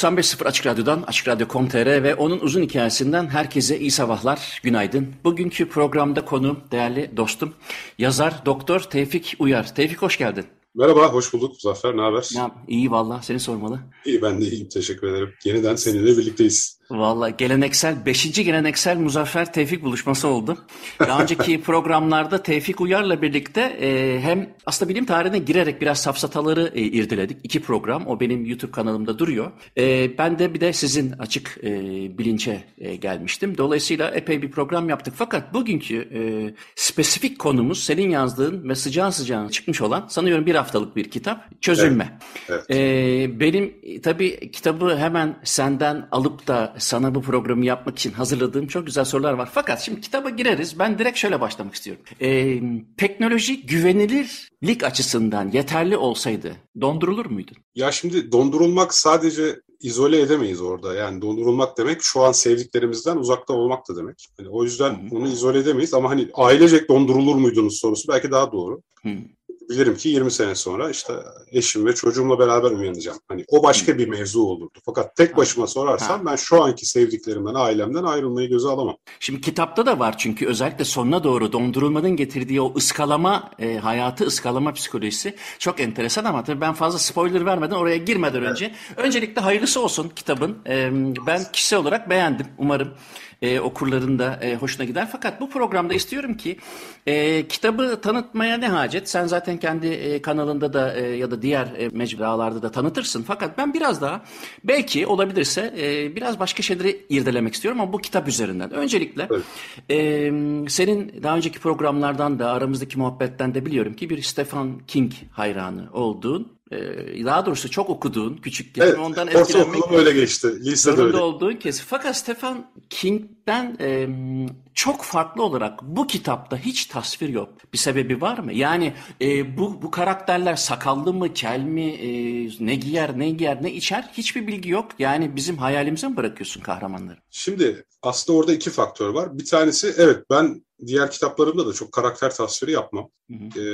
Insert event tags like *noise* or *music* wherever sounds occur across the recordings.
...95.0 Açık Radyo'dan, Açık Radyo.com.tr ve onun uzun hikayesinden herkese iyi sabahlar, günaydın. Bugünkü programda konu değerli dostum, yazar Doktor Tevfik Uyar. Tevfik hoş geldin. Merhaba, hoş bulduk Muzaffer. Ne haber? Ya, iyi valla, seni sormalı. İyi, ben de iyiyim. Teşekkür ederim. Yeniden seninle birlikteyiz. Valla geleneksel, beşinci geleneksel Muzaffer Tevfik buluşması oldu. Daha önceki *laughs* programlarda Tevfik Uyar'la birlikte e, hem aslında bilim tarihine girerek biraz safsataları e, irdeledik. İki program, o benim YouTube kanalımda duruyor. E, ben de bir de sizin açık e, bilinçe e, gelmiştim. Dolayısıyla epey bir program yaptık. Fakat bugünkü e, spesifik konumuz senin yazdığın ve sıcağı sıcağına çıkmış olan sanıyorum bir haftalık bir kitap. Çözülme. Evet, evet. E, benim tabii kitabı hemen senden alıp da sana bu programı yapmak için hazırladığım çok güzel sorular var. Fakat şimdi kitaba gireriz. Ben direkt şöyle başlamak istiyorum. Ee, teknoloji güvenilirlik açısından yeterli olsaydı dondurulur muydu? Ya şimdi dondurulmak sadece izole edemeyiz orada. Yani dondurulmak demek şu an sevdiklerimizden uzakta olmak da demek. Yani o yüzden Hı-hı. onu izole edemeyiz ama hani ailecek dondurulur muydunuz sorusu belki daha doğru. Hı bilirim ki 20 sene sonra işte eşim ve çocuğumla beraber uyanacağım. Hani o başka bir mevzu olurdu. Fakat tek başıma sorarsam ben şu anki sevdiklerimden, ailemden ayrılmayı göze alamam. Şimdi kitapta da var çünkü özellikle sonuna doğru dondurulmanın getirdiği o ıskalama, e, hayatı ıskalama psikolojisi çok enteresan ama tabii ben fazla spoiler vermeden oraya girmeden önce evet. öncelikle hayırlısı olsun kitabın. E, ben kişisel olarak beğendim. Umarım e, okurların da e, hoşuna gider. Fakat bu programda istiyorum ki e, kitabı tanıtmaya ne hacet? Sen zaten kendi e, kanalında da e, ya da diğer e, mecralarda da tanıtırsın. Fakat ben biraz daha belki olabilirse e, biraz başka şeyleri irdelemek istiyorum ama bu kitap üzerinden. Öncelikle evet. e, senin daha önceki programlardan da aramızdaki muhabbetten de biliyorum ki bir Stephen King hayranı olduğun daha doğrusu çok okuduğun küçükken evet, ondan etkilenmek öyle geçti. Lisede öyle. olduğun kez. Fakat Stephen King'den e, çok farklı olarak bu kitapta hiç tasvir yok. Bir sebebi var mı? Yani e, bu bu karakterler sakallı mı, kel mi, e, ne giyer, ne giyer, ne içer hiçbir bilgi yok. Yani bizim hayalimize mi bırakıyorsun kahramanları? Şimdi aslında orada iki faktör var. Bir tanesi evet ben diğer kitaplarımda da çok karakter tasviri yapmam. Hı hı. E,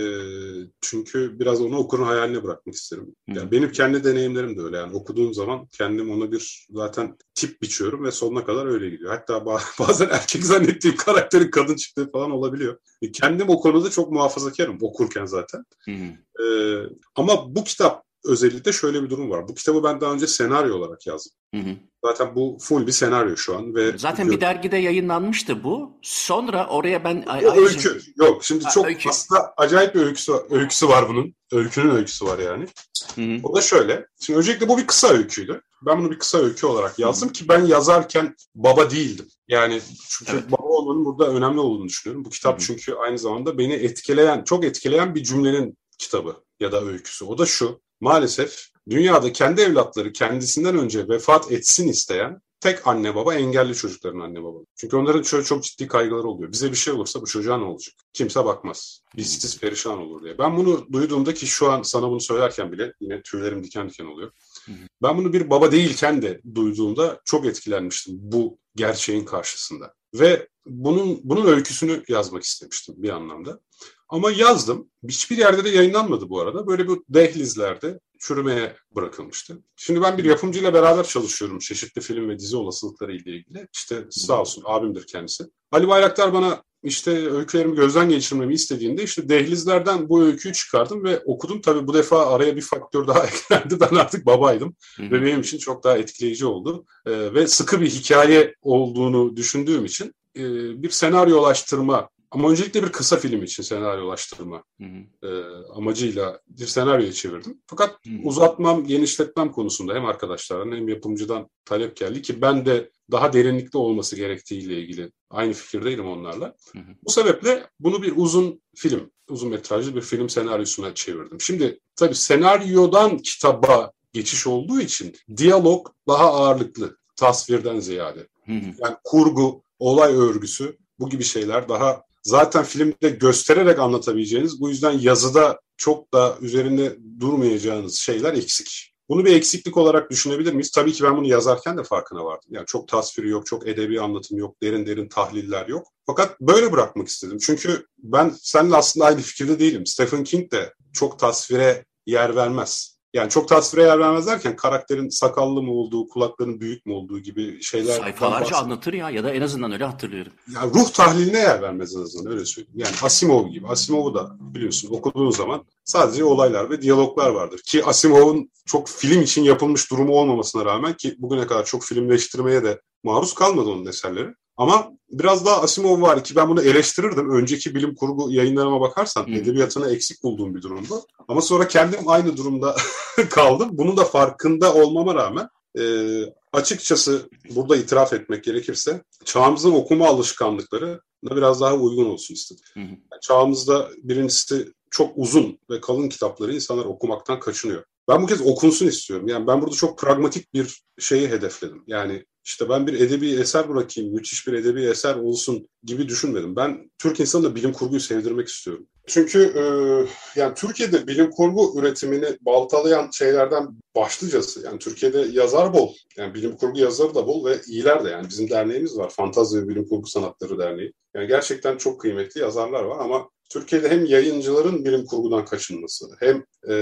çünkü biraz onu okurun hayaline bırakmak isterim. Hı hı. Yani benim kendi deneyimlerim de öyle. Yani okuduğum zaman kendim ona bir zaten tip biçiyorum ve sonuna kadar öyle gidiyor. Hatta *laughs* bazen erkek zannettiğim karakterin kadın çıktığı falan olabiliyor. E, kendim o konuda çok muhafazakarım okurken zaten. Hı hı. E, ama bu kitap özellikle şöyle bir durum var. Bu kitabı ben daha önce senaryo olarak yazdım. Hı hı. Zaten bu full bir senaryo şu an ve zaten bir dergide yayınlanmıştı bu. Sonra oraya ben o öykü yok. Şimdi ha, çok öykü. aslında acayip bir öyküsü öyküsü var bunun. Öykünün öyküsü var yani. Hı hı. O da şöyle. Şimdi öncelikle bu bir kısa öyküydü. Ben bunu bir kısa öykü olarak yazdım hı. ki ben yazarken baba değildim. Yani çünkü evet. baba olmanın burada önemli olduğunu düşünüyorum. Bu kitap hı hı. çünkü aynı zamanda beni etkileyen, çok etkileyen bir cümlenin kitabı ya da öyküsü. O da şu maalesef dünyada kendi evlatları kendisinden önce vefat etsin isteyen tek anne baba engelli çocukların anne baba. Çünkü onların şöyle çok ciddi kaygıları oluyor. Bize bir şey olursa bu çocuğa ne olacak? Kimse bakmaz. Bizsiz perişan olur diye. Ben bunu duyduğumda ki şu an sana bunu söylerken bile yine tüylerim diken diken oluyor. Ben bunu bir baba değilken de duyduğumda çok etkilenmiştim bu gerçeğin karşısında. Ve bunun bunun öyküsünü yazmak istemiştim bir anlamda. Ama yazdım. Hiçbir yerde de yayınlanmadı bu arada. Böyle bu dehlizlerde çürümeye bırakılmıştı. Şimdi ben bir yapımcıyla beraber çalışıyorum çeşitli film ve dizi olasılıkları ile ilgili. İşte sağ olsun abimdir kendisi. Ali Bayraktar bana işte öykülerimi gözden geçirmemi istediğinde işte dehlizlerden bu öyküyü çıkardım ve okudum. Tabii bu defa araya bir faktör daha *laughs* eklendi. Ben artık babaydım Hı-hı. ve benim için çok daha etkileyici oldu. Ee, ve sıkı bir hikaye olduğunu düşündüğüm için e, bir senaryolaştırma ama öncelikle bir kısa film için senaryolaştırma e, amacıyla bir senaryoya çevirdim. Fakat hı hı. uzatmam, genişletmem konusunda hem arkadaşlardan hem yapımcıdan talep geldi ki ben de daha derinlikli olması gerektiğiyle ilgili aynı fikirdeydim onlarla. Hı hı. Bu sebeple bunu bir uzun film, uzun metrajlı bir film senaryosuna çevirdim. Şimdi tabii senaryodan kitaba geçiş olduğu için diyalog daha ağırlıklı tasvirden ziyade. Hı hı. Yani kurgu, olay örgüsü bu gibi şeyler daha zaten filmde göstererek anlatabileceğiniz bu yüzden yazıda çok da üzerinde durmayacağınız şeyler eksik. Bunu bir eksiklik olarak düşünebilir miyiz? Tabii ki ben bunu yazarken de farkına vardım. Yani çok tasviri yok, çok edebi anlatım yok, derin derin tahliller yok. Fakat böyle bırakmak istedim. Çünkü ben seninle aslında aynı fikirde değilim. Stephen King de çok tasvire yer vermez. Yani çok tasvire yer vermez derken karakterin sakallı mı olduğu, kulaklarının büyük mü olduğu gibi şeyler. Sayfalarca anlatır ya ya da en azından öyle hatırlıyorum. Ya ruh tahliline yer vermez en azından öyle söyleyeyim. Yani Asimov gibi. Asimov'u da biliyorsun okuduğun zaman sadece olaylar ve diyaloglar vardır. Ki Asimov'un çok film için yapılmış durumu olmamasına rağmen ki bugüne kadar çok filmleştirmeye de maruz kalmadı onun eserleri. Ama biraz daha Asimov var ki ben bunu eleştirirdim. Önceki bilim kurgu yayınlarıma bakarsan hmm. edebiyatını eksik bulduğum bir durumda. Ama sonra kendim aynı durumda *laughs* kaldım. Bunun da farkında olmama rağmen e, açıkçası burada itiraf etmek gerekirse çağımızın okuma alışkanlıkları biraz daha uygun olsun istedim. Hı Yani çağımızda birincisi çok uzun ve kalın kitapları insanlar okumaktan kaçınıyor. Ben bu kez okunsun istiyorum. Yani ben burada çok pragmatik bir şeyi hedefledim. Yani işte ben bir edebi eser bırakayım, müthiş bir edebi eser olsun gibi düşünmedim. Ben Türk insanına bilim kurguyu sevdirmek istiyorum. Çünkü e, yani Türkiye'de bilim kurgu üretimini baltalayan şeylerden başlıcası. Yani Türkiye'de yazar bol. Yani bilim kurgu yazarı da bol ve iyiler de yani bizim derneğimiz var. Fantazi ve Bilim Kurgu Sanatları Derneği. Yani gerçekten çok kıymetli yazarlar var ama Türkiye'de hem yayıncıların bilim kurgudan kaçınması hem e,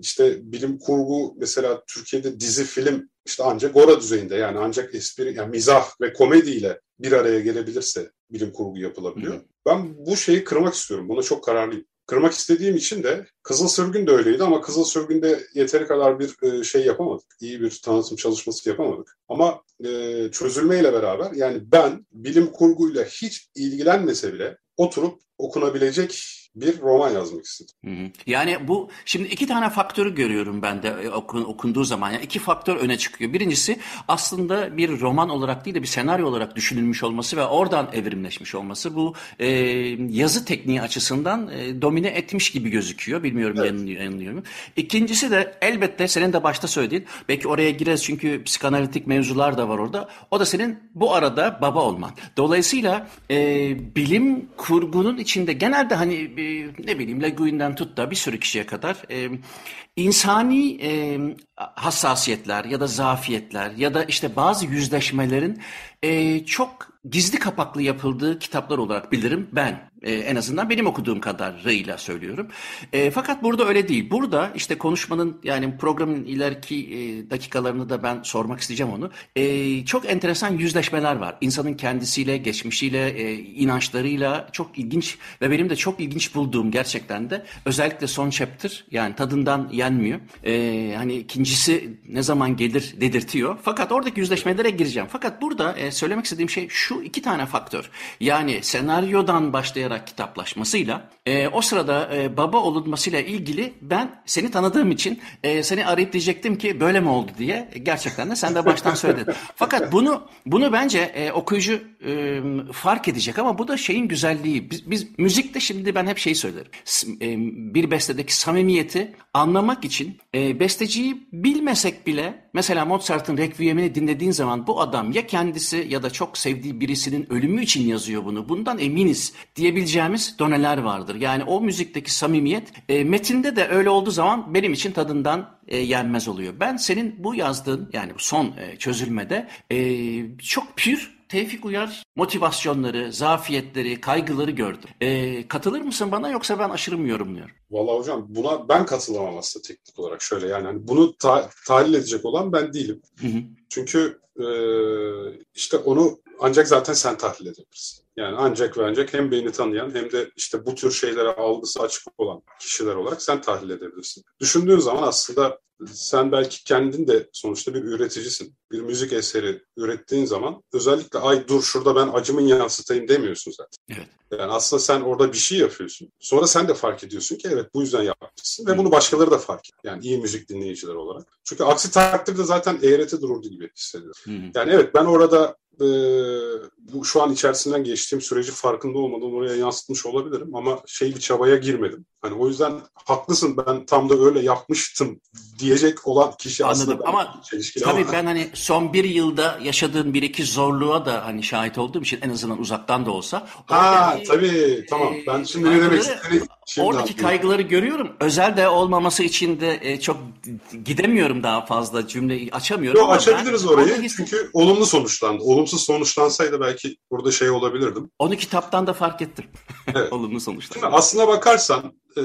işte bilim kurgu mesela Türkiye'de dizi film işte ancak Gora düzeyinde yani ancak espri yani mizah ve komediyle bir araya gelebilirse bilim kurgu yapılabiliyor. Hı. Ben bu şeyi kırmak istiyorum. Buna çok kararlıyım. Kırmak istediğim için de Kızıl Sürgün de öyleydi ama Kızıl Sürgün'de yeteri kadar bir e, şey yapamadık. İyi bir tanıtım çalışması yapamadık. Ama e, çözülmeyle beraber yani ben bilim kurguyla hiç ilgilenmese bile oturup okunabilecek bir roman yazmak istedim. Hı hı. Yani bu şimdi iki tane faktörü görüyorum ben de e, okun, okunduğu zaman. Yani iki faktör öne çıkıyor. Birincisi aslında bir roman olarak değil de bir senaryo olarak düşünülmüş olması ve oradan evrimleşmiş olması. Bu e, yazı tekniği açısından e, domine etmiş gibi gözüküyor. Bilmiyorum evet. yanılıyor, yanılıyor mu? İkincisi de elbette senin de başta söylediğin belki oraya gireriz çünkü psikanalitik mevzular da var orada. O da senin bu arada baba olman. Dolayısıyla e, bilim kurgunun içinde genelde hani ne bileyim Le Guin'den tut da bir sürü kişiye kadar e, insani e, hassasiyetler ya da zafiyetler ya da işte bazı yüzleşmelerin e, çok gizli kapaklı yapıldığı kitaplar olarak bilirim ben. E, en azından benim okuduğum kadarıyla söylüyorum. E, fakat burada öyle değil. Burada işte konuşmanın yani programın ileriki e, dakikalarını da ben sormak isteyeceğim onu. E, çok enteresan yüzleşmeler var. İnsanın kendisiyle, geçmişiyle, e, inançlarıyla çok ilginç ve benim de çok ilginç bulduğum gerçekten de özellikle son chapter yani tadından yenmiyor. E, hani ikincisi ne zaman gelir dedirtiyor. Fakat oradaki yüzleşmelere gireceğim. Fakat burada e, söylemek istediğim şey şu iki tane faktör. Yani senaryodan başlayarak kitaplaşmasıyla e, o sırada e, baba olunmasıyla ilgili ben seni tanıdığım için e, seni arayıp diyecektim ki böyle mi oldu diye. Gerçekten de sen de baştan *laughs* söyledin. Fakat bunu bunu bence e, okuyucu e, fark edecek ama bu da şeyin güzelliği. Biz, biz müzikte şimdi ben hep şey söylerim. E, bir bestedeki samimiyeti anlamak için e, besteciyi bilmesek bile mesela Mozart'ın Requiem'ini dinlediğin zaman bu adam ya kendisi ya da çok sevdiği birisinin ölümü için yazıyor bunu. Bundan eminiz diyebileceğimiz doneler vardır. Yani o müzikteki samimiyet e, metinde de öyle olduğu zaman benim için tadından e, yenmez oluyor. Ben senin bu yazdığın yani bu son e, çözülmede e, çok pür Tevfik Uyar motivasyonları, zafiyetleri, kaygıları gördüm. E, katılır mısın bana yoksa ben aşırı mı yorumluyorum? Valla hocam buna ben katılamam aslında teknik olarak şöyle yani hani bunu ta- tahlil edecek olan ben değilim. Hı hı. Çünkü e, işte onu ancak zaten sen tahlil edebilirsin. Yani ancak ve ancak hem beni tanıyan hem de işte bu tür şeylere algısı açık olan kişiler olarak sen tahlil edebilirsin. Düşündüğün zaman aslında sen belki kendin de sonuçta bir üreticisin. Bir müzik eseri ürettiğin zaman özellikle ay dur şurada ben acımın yansıtayım demiyorsun zaten. Evet. Yani aslında sen orada bir şey yapıyorsun. Sonra sen de fark ediyorsun ki evet bu yüzden yapmışsın ve bunu başkaları da fark ediyor. Yani iyi müzik dinleyiciler olarak. Çünkü aksi takdirde zaten eğreti dururdu gibi hissediyorum. Yani evet ben orada e, bu şu an içerisinden geçtiğim süreci farkında olmadan oraya yansıtmış olabilirim ama şey bir çabaya girmedim. Hani o yüzden haklısın ben tam da öyle yapmıştım diyecek olan kişi Anladım. aslında ama tabii ama. ben hani son bir yılda yaşadığım bir iki zorluğa da hani şahit olduğum için en azından uzaktan da olsa. Ha tabii tamam ben şimdi ne demek istediğini Şimdi oradaki anladım. kaygıları görüyorum. Özel de olmaması için de e, çok gidemiyorum daha fazla cümleyi açamıyorum. Yok açabiliriz orayı çünkü olumlu sonuçlandı. Olumsuz sonuçlansaydı belki burada şey olabilirdim. Onu kitaptan da fark ettim. *laughs* Evet. *laughs* olumlu sonuçlandı. Aslına bakarsan e,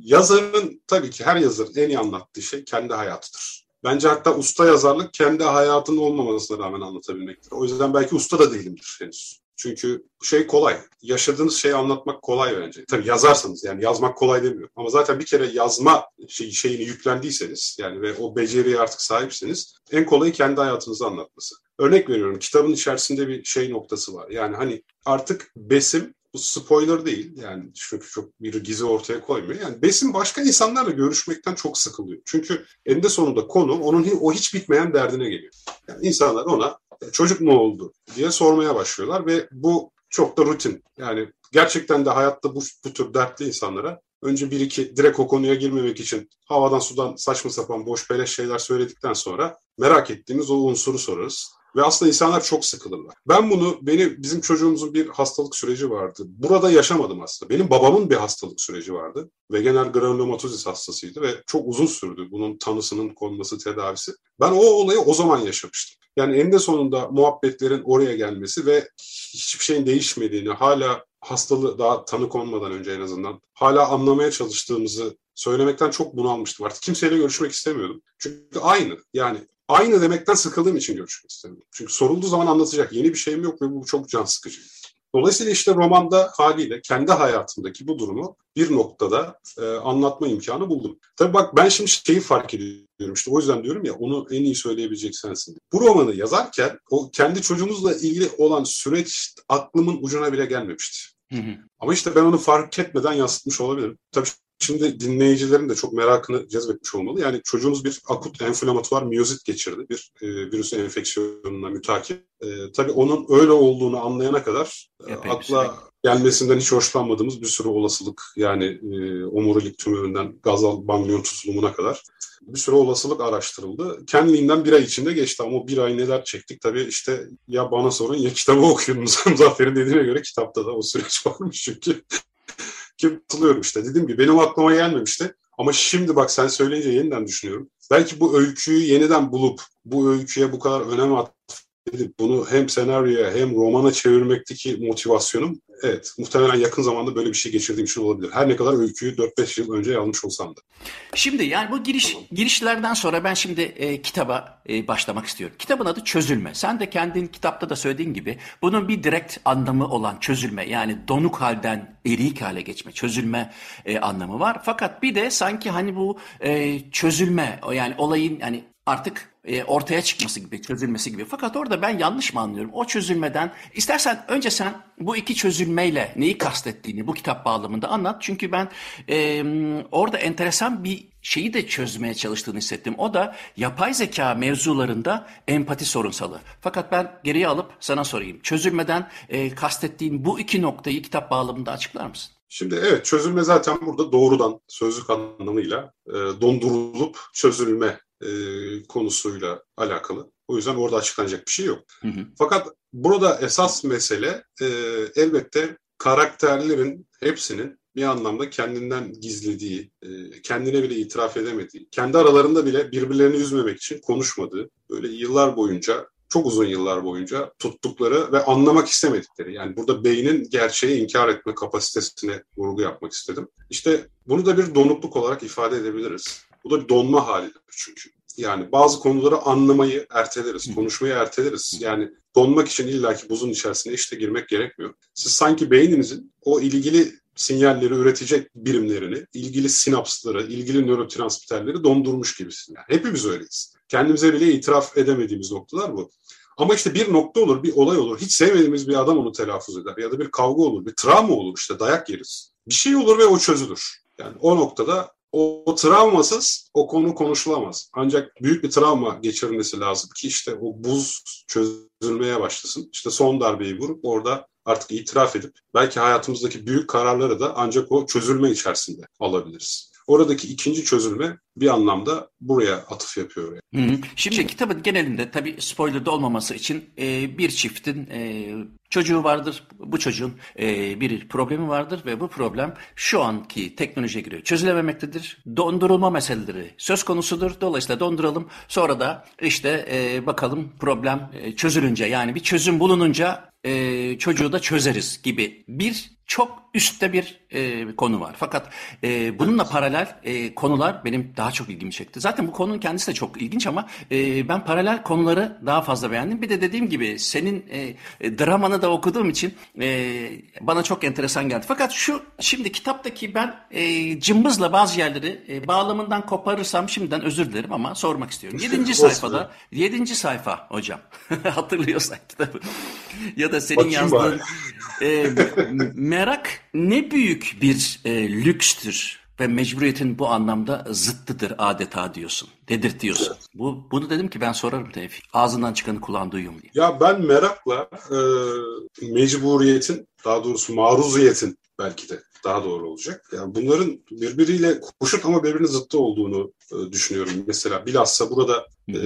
yazarın tabii ki her yazarın en iyi anlattığı şey kendi hayatıdır. Bence hatta usta yazarlık kendi hayatının olmamasına rağmen anlatabilmektir. O yüzden belki usta da değilimdir henüz. Çünkü şey kolay. Yaşadığınız şeyi anlatmak kolay bence. Tabii yazarsanız yani yazmak kolay demiyorum. Ama zaten bir kere yazma şey, şeyini yüklendiyseniz yani ve o beceriye artık sahipseniz en kolayı kendi hayatınızı anlatması. Örnek veriyorum kitabın içerisinde bir şey noktası var. Yani hani artık Besim bu spoiler değil yani çünkü çok bir gizi ortaya koymuyor. Yani Besim başka insanlarla görüşmekten çok sıkılıyor. Çünkü eninde sonunda konu onun o hiç bitmeyen derdine geliyor. Yani insanlar ona çocuk mu oldu diye sormaya başlıyorlar ve bu çok da rutin. Yani gerçekten de hayatta bu, bu tür dertli insanlara önce bir iki direkt o konuya girmemek için havadan sudan saçma sapan boş beleş şeyler söyledikten sonra merak ettiğimiz o unsuru sorarız. Ve aslında insanlar çok sıkılırlar. Ben bunu, beni bizim çocuğumuzun bir hastalık süreci vardı. Burada yaşamadım aslında. Benim babamın bir hastalık süreci vardı. Vegener granulomatozis hastasıydı ve çok uzun sürdü bunun tanısının konması, tedavisi. Ben o olayı o zaman yaşamıştım. Yani eninde sonunda muhabbetlerin oraya gelmesi ve hiçbir şeyin değişmediğini, hala hastalığı daha tanı konmadan önce en azından hala anlamaya çalıştığımızı söylemekten çok bunalmıştım. Artık kimseyle görüşmek istemiyordum. Çünkü aynı. Yani aynı demekten sıkıldığım için görüşmek istemiyorum. Çünkü sorulduğu zaman anlatacak yeni bir şeyim yok ve bu çok can sıkıcı. Dolayısıyla işte romanda haliyle kendi hayatımdaki bu durumu bir noktada e, anlatma imkanı buldum. Tabii bak ben şimdi şeyi fark ediyorum işte o yüzden diyorum ya onu en iyi söyleyebilecek sensin. Bu romanı yazarken o kendi çocuğumuzla ilgili olan süreç aklımın ucuna bile gelmemişti. Hı hı. Ama işte ben onu fark etmeden yansıtmış olabilirim. Tabii Şimdi dinleyicilerin de çok merakını cezbetmiş olmalı. Yani çocuğumuz bir akut enflamatuar miyozit geçirdi. Bir e, virüs enfeksiyonuna mütakip. E, tabii onun öyle olduğunu anlayana kadar e, akla gelmesinden hiç hoşlanmadığımız bir sürü olasılık yani e, omurilik tümöründen gazal banglion tutulumuna kadar bir sürü olasılık araştırıldı. Kendiliğinden bir ay içinde geçti ama o bir ay neler çektik tabii işte ya bana sorun ya kitabı *laughs* okuyun Muzaffer'in dediğine göre kitapta da o süreç varmış çünkü ki katılıyorum işte. Dediğim gibi benim aklıma gelmemişti. Ama şimdi bak sen söyleyince yeniden düşünüyorum. Belki bu öyküyü yeniden bulup bu öyküye bu kadar önem atfedip bunu hem senaryoya hem romana çevirmekteki motivasyonum evet muhtemelen yakın zamanda böyle bir şey geçirdiğim için olabilir. Her ne kadar öyküyü 4-5 yıl önce yazmış olsam da. Şimdi yani bu giriş girişlerden sonra ben şimdi e, kitaba e, başlamak istiyorum. Kitabın adı Çözülme. Sen de kendin kitapta da söylediğin gibi bunun bir direkt anlamı olan çözülme yani donuk halden eriyik hale geçme, çözülme e, anlamı var. Fakat bir de sanki hani bu e, çözülme yani olayın yani artık e, ortaya çıkması gibi, çözülmesi gibi. Fakat orada ben yanlış mı anlıyorum? O çözülmeden, istersen önce sen bu iki çözülmeyle neyi kastettiğini bu kitap bağlamında anlat. Çünkü ben e, orada enteresan bir şeyi de çözmeye çalıştığını hissettim. O da yapay zeka mevzularında empati sorunsalı. Fakat ben geriye alıp sana sorayım. Çözülmeden e, kastettiğin bu iki noktayı kitap bağlamında açıklar mısın? Şimdi evet çözülme zaten burada doğrudan sözlük anlamıyla e, dondurulup çözülme e, konusuyla alakalı. O yüzden orada açıklanacak bir şey yok. Hı hı. Fakat burada esas mesele e, elbette karakterlerin hepsinin bir anlamda kendinden gizlediği, e, kendine bile itiraf edemediği, kendi aralarında bile birbirlerini üzmemek için konuşmadığı, böyle yıllar boyunca, çok uzun yıllar boyunca tuttukları ve anlamak istemedikleri. Yani burada beynin gerçeği inkar etme kapasitesine vurgu yapmak istedim. İşte bunu da bir donukluk olarak ifade edebiliriz. Bu da bir donma halidir çünkü. Yani bazı konuları anlamayı erteleriz, konuşmayı erteleriz. Yani donmak için illaki buzun içerisine işte girmek gerekmiyor. Siz sanki beyninizin o ilgili sinyalleri üretecek birimlerini, ilgili sinapsları, ilgili nörotransmitterleri dondurmuş gibisin. Yani hepimiz öyleyiz. Kendimize bile itiraf edemediğimiz noktalar bu. Ama işte bir nokta olur, bir olay olur. Hiç sevmediğimiz bir adam onu telaffuz eder. Ya da bir kavga olur, bir travma olur işte dayak yeriz. Bir şey olur ve o çözülür. Yani o noktada o, o travmasız o konu konuşulamaz. Ancak büyük bir travma geçirilmesi lazım ki işte o buz çözülmeye başlasın. İşte son darbeyi vurup orada artık itiraf edip belki hayatımızdaki büyük kararları da ancak o çözülme içerisinde alabiliriz. Oradaki ikinci çözülme bir anlamda buraya atıf yapıyor. Yani. Hı hı. Şimdi kitabın genelinde tabii spoiler da olmaması için e, bir çiftin e, çocuğu vardır. Bu çocuğun e, bir problemi vardır ve bu problem şu anki teknolojiye göre çözülememektedir. Dondurulma meseleleri söz konusudur. Dolayısıyla donduralım. Sonra da işte e, bakalım problem e, çözülünce yani bir çözüm bulununca e, çocuğu da çözeriz gibi bir çok üstte bir e, konu var. Fakat e, bununla paralel e, konular benim daha çok ilgimi çekti. Zaten bu konunun kendisi de çok ilginç ama e, ben paralel konuları daha fazla beğendim. Bir de dediğim gibi senin e, e, dramanı da okuduğum için e, bana çok enteresan geldi. Fakat şu şimdi kitaptaki ben e, cımbızla bazı yerleri e, bağlamından koparırsam şimdiden özür dilerim ama sormak istiyorum. Yedinci sayfada, yedinci sayfa hocam *laughs* hatırlıyorsan kitabı ya da senin Bakayım yazdığın e, merak ne büyük bir e, lükstür ve mecburiyetin bu anlamda zıttıdır adeta diyorsun. Dedirtiyorsun. Evet. Bu, bunu dedim ki ben sorarım Tevfik. Ağzından çıkanı kulağın duyuyor diye. Ya ben merakla e, mecburiyetin daha doğrusu maruziyetin belki de daha doğru olacak. Yani bunların birbiriyle koşut ama birbirine zıttı olduğunu e, düşünüyorum. Mesela bilhassa burada e,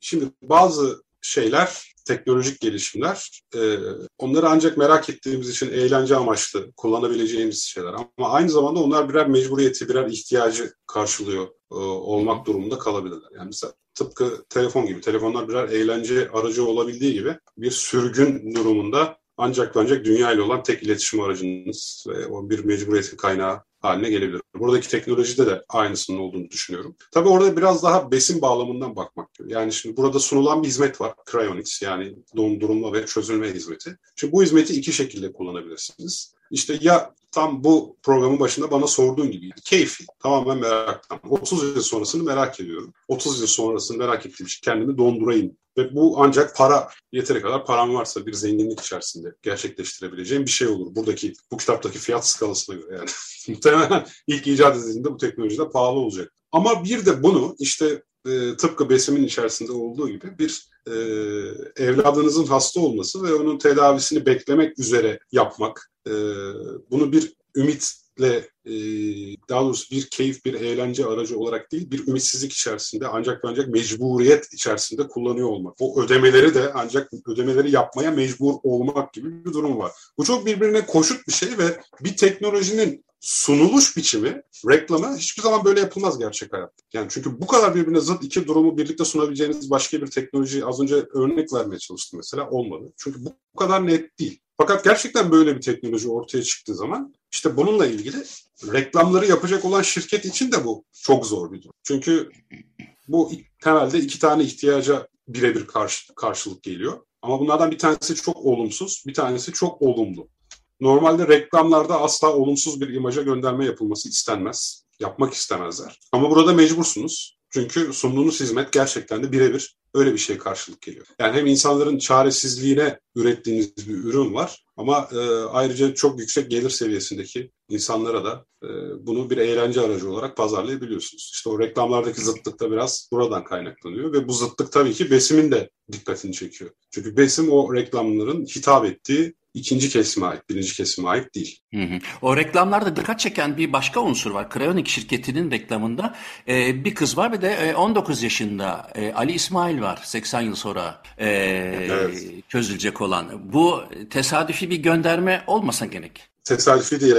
şimdi bazı şeyler teknolojik gelişimler e, onları ancak merak ettiğimiz için eğlence amaçlı kullanabileceğimiz şeyler. Ama aynı zamanda onlar birer mecburiyeti, birer ihtiyacı karşılıyor e, olmak durumunda kalabilirler. Yani mesela tıpkı telefon gibi. Telefonlar birer eğlence aracı olabildiği gibi bir sürgün durumunda ancak ancak dünya ile olan tek iletişim aracınız ve o bir mecburiyetin kaynağı haline gelebilir. Buradaki teknolojide de aynısının olduğunu düşünüyorum. Tabii orada biraz daha besin bağlamından bakmak gerekiyor. Yani şimdi burada sunulan bir hizmet var. Cryonics yani dondurulma ve çözülme hizmeti. Şimdi bu hizmeti iki şekilde kullanabilirsiniz. İşte ya tam bu programın başında bana sorduğun gibi keyfi, tamamen meraktan. 30 yıl sonrasını merak ediyorum. 30 yıl sonrasını merak ettiğim için kendimi dondurayım. Ve bu ancak para, yeteri kadar param varsa bir zenginlik içerisinde gerçekleştirebileceğim bir şey olur. Buradaki, bu kitaptaki fiyat skalasına göre yani. *laughs* Muhtemelen ilk icat edildiğinde bu teknolojide pahalı olacak. Ama bir de bunu işte e, tıpkı besimin içerisinde olduğu gibi bir e, evladınızın hasta olması ve onun tedavisini beklemek üzere yapmak, e, bunu bir ümitle e, daha doğrusu bir keyif, bir eğlence aracı olarak değil, bir ümitsizlik içerisinde ancak ancak mecburiyet içerisinde kullanıyor olmak. O ödemeleri de ancak ödemeleri yapmaya mecbur olmak gibi bir durum var. Bu çok birbirine koşut bir şey ve bir teknolojinin sunuluş biçimi, reklamı hiçbir zaman böyle yapılmaz gerçek hayatta. Yani çünkü bu kadar birbirine zıt iki durumu birlikte sunabileceğiniz başka bir teknoloji az önce örnek vermeye çalıştım mesela olmadı. Çünkü bu kadar net değil. Fakat gerçekten böyle bir teknoloji ortaya çıktığı zaman işte bununla ilgili reklamları yapacak olan şirket için de bu çok zor bir durum. Çünkü bu temelde iki tane ihtiyaca birebir karşı, karşılık geliyor. Ama bunlardan bir tanesi çok olumsuz, bir tanesi çok olumlu. Normalde reklamlarda asla olumsuz bir imaja gönderme yapılması istenmez. Yapmak istemezler. Ama burada mecbursunuz. Çünkü sunduğunuz hizmet gerçekten de birebir öyle bir şey karşılık geliyor. Yani hem insanların çaresizliğine ürettiğiniz bir ürün var ama e, ayrıca çok yüksek gelir seviyesindeki insanlara da e, bunu bir eğlence aracı olarak pazarlayabiliyorsunuz. İşte o reklamlardaki zıtlık da biraz buradan kaynaklanıyor ve bu zıtlık tabii ki Besim'in de dikkatini çekiyor. Çünkü Besim o reklamların hitap ettiği ikinci kesime ait, birinci kesime ait değil. Hı hı. O reklamlarda dikkat çeken bir başka unsur var. Crayonik şirketinin reklamında e, bir kız var ve de e, 19 yaşında e, Ali İsmail var. 80 yıl sonra e, evet. çözülecek olan. Bu tesadüfi bir gönderme olmasa gerek. Tesadüfi değil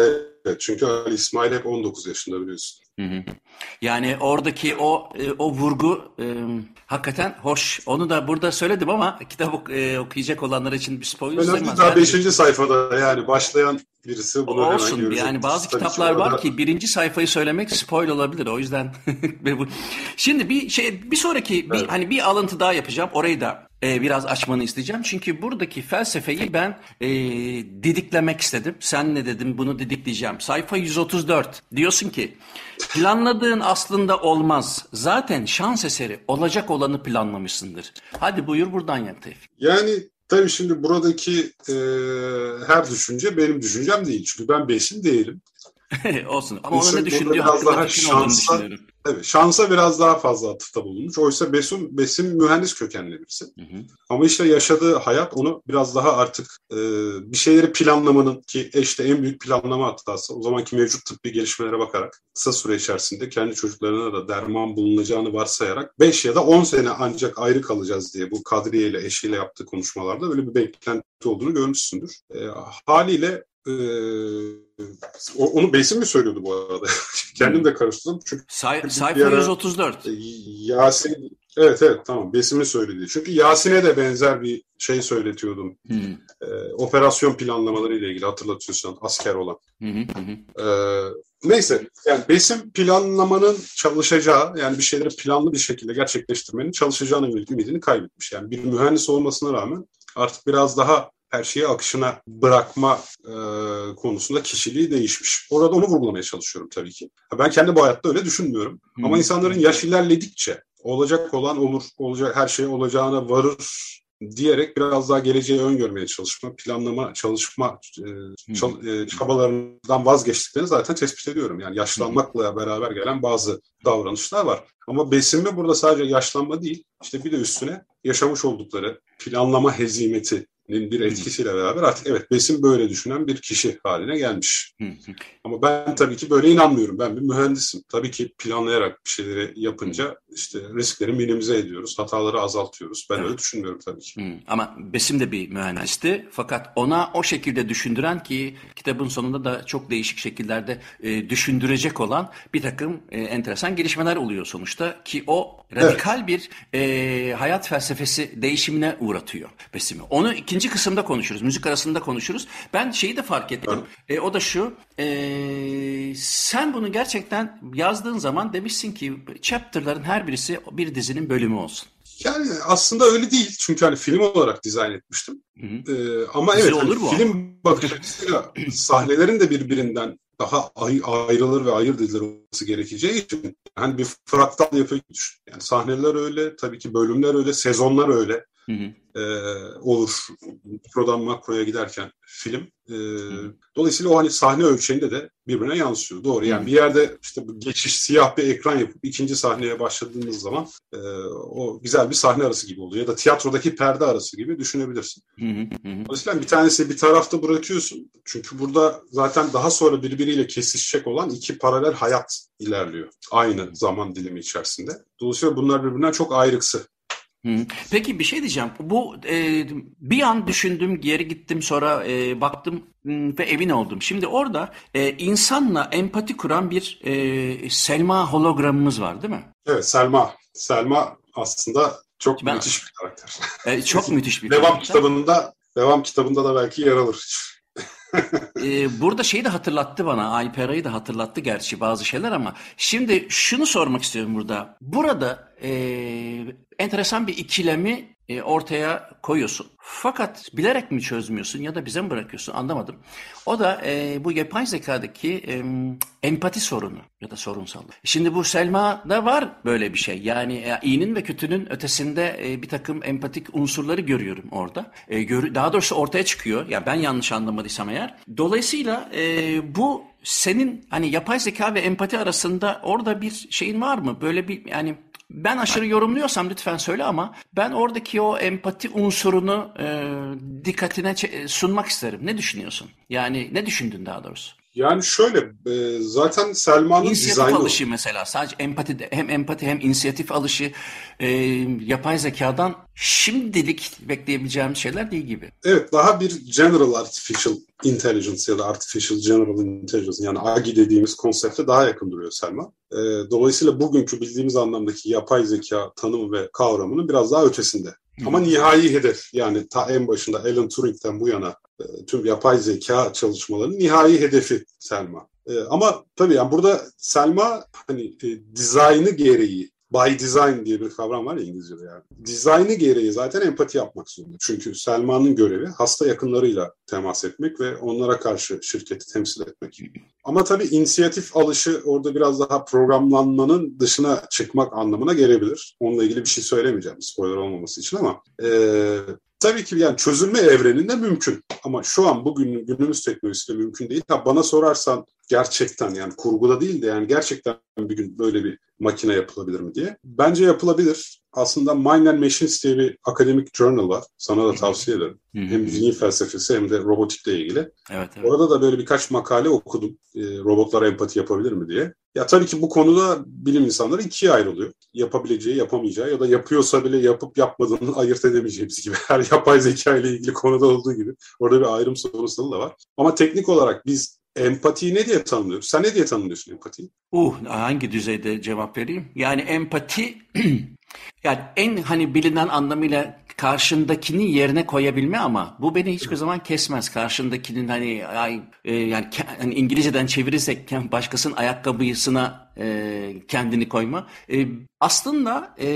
evet. Çünkü Ali İsmail hep 19 yaşında biliyorsun. Hı hı. Yani oradaki o e, o vurgu e, hakikaten hoş. Onu da burada söyledim ama kitap e, okuyacak olanlar için bir spoiler sayılmaz. Daha 5. Yani, sayfada yani başlayan birisi bunu Olsun. hemen görecek. Yani bazı Tabii kitaplar var da... ki birinci sayfayı söylemek spoil olabilir. O yüzden *laughs* şimdi bir şey bir sonraki bir, evet. hani bir alıntı daha yapacağım. Orayı da e, biraz açmanı isteyeceğim. Çünkü buradaki felsefeyi ben e, didiklemek istedim. Sen ne dedin bunu didikleyeceğim. Sayfa 134 diyorsun ki planladığın aslında olmaz. Zaten şans eseri olacak olanı planlamışsındır. Hadi buyur buradan yak Tevfik. Yani Tabii şimdi buradaki e, her düşünce benim düşüncem değil. Çünkü ben besin değilim. *laughs* Olsun ama onun ne düşündüğü hakkında fikrin olduğunu düşünüyorum. Evet, şansa biraz daha fazla atıfta bulunmuş. Oysa Besim, Besim mühendis kökenli birisi. Hı hı. Ama işte yaşadığı hayat onu biraz daha artık e, bir şeyleri planlamanın ki işte en büyük planlama hatası o zamanki mevcut tıbbi gelişmelere bakarak kısa süre içerisinde kendi çocuklarına da derman bulunacağını varsayarak 5 ya da 10 sene ancak ayrı kalacağız diye bu Kadriye ile eşiyle yaptığı konuşmalarda böyle bir beklenti olduğunu görmüşsündür. E, haliyle e, onu Besim mi söylüyordu bu arada? *laughs* Kendim de karıştırdım. Çünkü Say, sayfa ara, 134. E, Yasin Evet evet tamam Besim'in söylediği. Çünkü Yasin'e de benzer bir şey söyletiyordum. Hmm. Ee, operasyon planlamaları ile ilgili hatırlatıyorsan asker olan. Hmm. Ee, neyse yani Besim planlamanın çalışacağı yani bir şeyleri planlı bir şekilde gerçekleştirmenin çalışacağına yönelik ümidini kaybetmiş. Yani bir mühendis olmasına rağmen artık biraz daha her şeyi akışına bırakma e, konusunda kişiliği değişmiş. Orada onu vurgulamaya çalışıyorum tabii ki. Ben kendi bu hayatta öyle düşünmüyorum. Hmm. Ama insanların yaş ilerledikçe olacak olan olur, olacak her şey olacağına varır diyerek biraz daha geleceği öngörmeye çalışma, planlama, çalışma e, çal, e, çabalarından vazgeçtiklerini zaten tespit ediyorum. Yani yaşlanmakla beraber gelen bazı davranışlar var. Ama besinme burada sadece yaşlanma değil, işte bir de üstüne yaşamış oldukları planlama hezimeti bir etkisiyle beraber artık evet besin böyle düşünen bir kişi haline gelmiş. Ama ben tabii ki böyle inanmıyorum. Ben bir mühendisim. Tabii ki planlayarak bir şeyleri yapınca işte riskleri minimize ediyoruz. Hataları azaltıyoruz. Ben evet. öyle düşünmüyorum tabii ki. Ama Besim de bir mühendisti. Fakat ona o şekilde düşündüren ki kitabın sonunda da çok değişik şekillerde e, düşündürecek olan bir takım e, enteresan gelişmeler oluyor sonuçta. Ki o radikal evet. bir e, hayat felsefesi değişimine uğratıyor Besim'i. Onu ikinci ikinci kısımda konuşuruz. Müzik arasında konuşuruz. Ben şeyi de fark ettim. E, o da şu. E, sen bunu gerçekten yazdığın zaman demişsin ki chapter'ların her birisi bir dizinin bölümü olsun. Yani aslında öyle değil. Çünkü hani film olarak dizayn etmiştim. Hı hı. Ee, ama Dizi evet hani olur hani film bakış açısıyla *clears throat* sahnelerin de birbirinden daha ayrılır ve ayırt edilir olması gerekeceği için hani bir fraktal yapı düşün. Yani sahneler öyle, tabii ki bölümler öyle, sezonlar öyle. Hı hı e, olur mikrodan makroya giderken film. E, dolayısıyla o hani sahne ölçeğinde de birbirine yansıyor. Doğru yani bir yerde işte bu geçiş siyah bir ekran yapıp ikinci sahneye başladığınız zaman e, o güzel bir sahne arası gibi oluyor. Ya da tiyatrodaki perde arası gibi düşünebilirsin. Dolayısıyla bir tanesi bir tarafta bırakıyorsun. Çünkü burada zaten daha sonra birbiriyle kesişecek olan iki paralel hayat ilerliyor. Aynı zaman dilimi içerisinde. Dolayısıyla bunlar birbirinden çok ayrıksı Peki bir şey diyeceğim. Bu e, bir an düşündüm, geri gittim sonra e, baktım ve emin oldum. Şimdi orada e, insanla empati kuran bir e, Selma hologramımız var değil mi? Evet Selma. Selma aslında çok ben, müthiş bir karakter. E, çok *laughs* müthiş bir devam karakter. kitabında devam kitabında da belki yer alır. ee, *laughs* burada şeyi de hatırlattı bana. Aypera'yı da hatırlattı gerçi bazı şeyler ama şimdi şunu sormak istiyorum burada. Burada e, enteresan bir ikilemi e, ortaya koyuyorsun. Fakat bilerek mi çözmüyorsun ya da bize mi bırakıyorsun anlamadım. O da e, bu yapay zekadaki e, empati sorunu ya da sorunsallığı. Şimdi bu Selma'da var böyle bir şey. Yani e, iyinin ve kötünün ötesinde e, bir takım empatik unsurları görüyorum orada. E, gör, daha doğrusu ortaya çıkıyor. Ya yani ben yanlış anlamadıysam eğer. Dolayısıyla e, bu senin hani yapay zeka ve empati arasında orada bir şeyin var mı? Böyle bir yani ben aşırı yorumluyorsam lütfen söyle ama ben oradaki o empati unsurunu e, dikkatine sunmak isterim. Ne düşünüyorsun? Yani ne düşündün daha doğrusu? Yani şöyle e, zaten Selma'nın inisiyatif dizaynı... alışı mesela sadece empati hem empati hem inisiyatif alışı e, yapay zekadan şimdilik bekleyebileceğim şeyler değil gibi. Evet daha bir general artificial intelligence ya da artificial general intelligence yani AGI dediğimiz konsepte daha yakın duruyor Selma. E, dolayısıyla bugünkü bildiğimiz anlamdaki yapay zeka tanımı ve kavramının biraz daha ötesinde. Ama nihai hedef yani ta en başında Alan Turing'den bu yana tüm yapay zeka çalışmalarının nihai hedefi Selma. E, ama tabii yani burada Selma hani e, dizaynı gereği by design diye bir kavram var ya İngilizce'de yani. Dizaynı gereği zaten empati yapmak zorunda. Çünkü Selma'nın görevi hasta yakınlarıyla temas etmek ve onlara karşı şirketi temsil etmek. Ama tabii inisiyatif alışı orada biraz daha programlanmanın dışına çıkmak anlamına gelebilir. Onunla ilgili bir şey söylemeyeceğim spoiler olmaması için ama e, tabii ki yani çözülme evreninde mümkün. Ama şu an bugün günümüz teknolojisiyle mümkün değil. Ha, bana sorarsan gerçekten yani kurguda değil de yani gerçekten bir gün böyle bir makine yapılabilir mi diye. Bence yapılabilir. Aslında Mind and Machines diye bir akademik journal var. Sana da tavsiye ederim. Hem zihin felsefesi hem de robotikle ilgili. Evet, evet. Orada da böyle birkaç makale okudum. E, robotlara empati yapabilir mi diye. Ya tabii ki bu konuda bilim insanları ikiye ayrılıyor. Yapabileceği, yapamayacağı ya da yapıyorsa bile yapıp yapmadığını *laughs* ayırt edemeyeceğimiz gibi. Her yapay zeka ile ilgili konuda olduğu gibi. Orada bir ayrım sorusu da var. Ama teknik olarak biz empatiyi ne diye tanımlıyoruz? Sen ne diye tanımlıyorsun empatiyi? Uh, hangi düzeyde cevap vereyim? Yani empati *clears throat* yani en hani bilinen anlamıyla karşındakini yerine koyabilme ama bu beni hiçbir zaman kesmez. Karşındakinin hani e, yani hani İngilizceden çevirirsek *laughs* başkasının ayakkabısına e, kendini koyma. E, aslında e,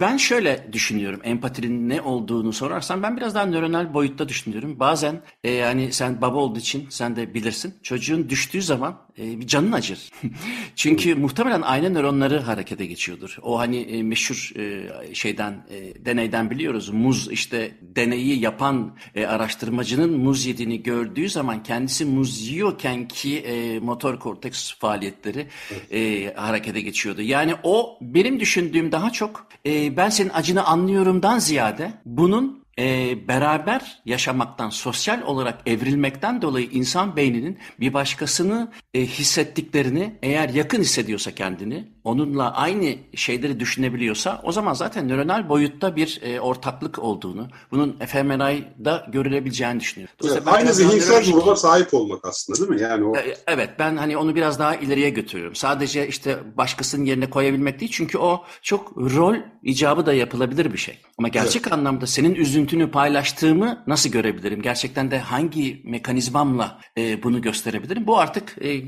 ben şöyle düşünüyorum empatinin ne olduğunu sorarsan ben biraz daha nöronal boyutta düşünüyorum. Bazen e, yani sen baba olduğu için sen de bilirsin çocuğun düştüğü zaman e, bir canın acır. *laughs* Çünkü muhtemelen aynı nöronları harekete geçiyordur. O hani e, meşhur e, şeyden e, deneyden biliyoruz. Muz işte deneyi yapan e, araştırmacının muz yediğini gördüğü zaman kendisi muz yiyorken ki e, motor korteks faaliyetleri e, harekete geçiyordu. Yani o benim düşündüğüm daha çok e, ben senin acını anlıyorumdan ziyade bunun e, beraber yaşamaktan, sosyal olarak evrilmekten dolayı insan beyninin bir başkasını e, hissettiklerini eğer yakın hissediyorsa kendini, onunla aynı şeyleri düşünebiliyorsa o zaman zaten nöronal boyutta bir e, ortaklık olduğunu, bunun fMRI'da görülebileceğini düşünüyorum. Evet, aynı zihinsel duruma sahip olmak aslında değil mi? Yani o... Evet ben hani onu biraz daha ileriye götürüyorum. Sadece işte başkasının yerine koyabilmek değil çünkü o çok rol icabı da yapılabilir bir şey. Ama gerçek evet. anlamda senin üzüntünü paylaştığımı nasıl görebilirim? Gerçekten de hangi mekanizmamla e, bunu gösterebilirim? Bu artık e,